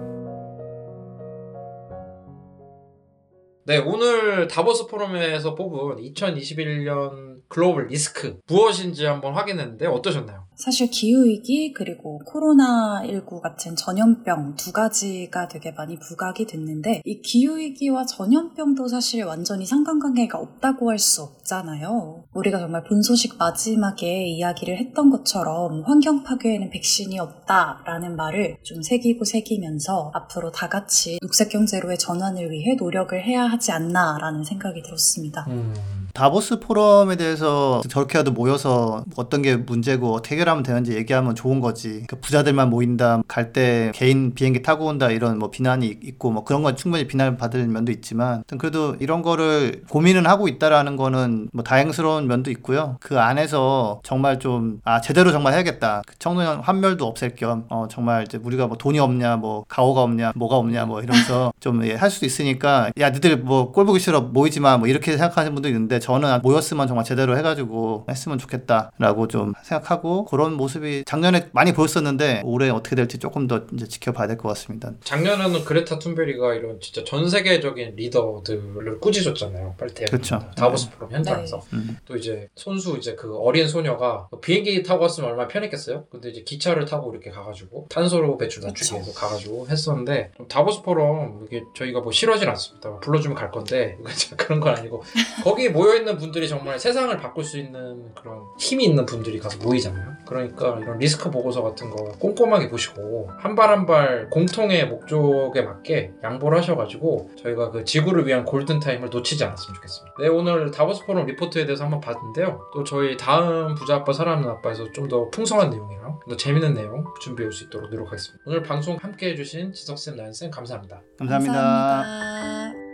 네, 오늘 다보스 포럼에서 뽑은 2021년 글로벌 리스크 무엇인지 한번 확인했는데 어떠셨나요? 사실 기후위기 그리고 코로나19 같은 전염병 두 가지가 되게 많이 부각이 됐는데 이 기후위기와 전염병도 사실 완전히 상관관계가 없다고 할 수 없잖아요. 우리가 정말 본 소식 마지막에 이야기를 했던 것처럼 환경 파괴에는 백신이 없다라는 말을 좀 새기고 새기면서 앞으로 다 같이 녹색 경제로의 전환을 위해 노력을 해야 하지 않나라는 생각이 들었습니다. 음. 다보스 포럼에 대해서 저렇게라도 모여서 어떤 게 문제고 어떻게 해결하면 되는지 얘기하면 좋은 거지. 그 부자들만 모인다, 갈 때 개인 비행기 타고 온다 이런 뭐 비난이 있고 뭐 그런 건 충분히 비난을 받을 면도 있지만 그래도 이런 거를 고민은 하고 있다라는 거는 뭐 다행스러운 면도 있고요. 그 안에서 정말 좀 아 제대로 정말 해야겠다. 그 청소년 환멸도 없앨 겸 어, 정말 이제 우리가 뭐 돈이 없냐, 뭐 가오가 없냐, 뭐가 없냐 뭐 이러면서 <laughs> 좀할 수도 있으니까 야 니들 뭐 꼴 보기 싫어 모이지 마뭐 이렇게 생각하는 분도 있는데 저는 모였으면 정말 제대로 해가지고 했으면 좋겠다라고 좀 생각하고 그런 모습이 작년에 많이 보였었는데 올해 어떻게 될지 조금 더 이제 지켜봐야 될 것 같습니다. 작년에는 그레타 툰베리가 이런 진짜 전 세계적인 리더들을 꾸짖었잖아요. 빨대. 그렇죠. 다보스 포럼 현장에서. 음. 또 이제 손수 이제 그 어린 소녀가 비행기 타고 왔으면 얼마나 편했겠어요? 근데 이제 기차를 타고 이렇게 가가지고 탄소로 배출 낮추기 위해서 가가지고 했었는데 좀 다보스 포럼 이게 저희가 뭐 싫어하진 않습니다. 불러주면 갈 건데 <laughs> 그런 건 아니고 거기 모여 있는 분들이 정말 세상을 바꿀 수 있는 그런 힘이 있는 분들이 가서 모이잖아요. 그러니까 이런 리스크 보고서 같은 거 꼼꼼하게 보시고 한 발 한 발 공통의 목적에 맞게 양보를 하셔가지고 저희가 그 지구를 위한 골든 타임을 놓치지 않았으면 좋겠습니다. 네 오늘 다보스 포럼 리포트에 대해서 한번 봤는데요. 또 저희 다음 부자 아빠 사랑하는 아빠에서 좀 더 풍성한 내용이랑 더 재밌는 내용 준비해 올 수 있도록 노력하겠습니다. 오늘 방송 함께 해주신 지석쌤 나연쌤 감사합니다. 감사합니다. 감사합니다.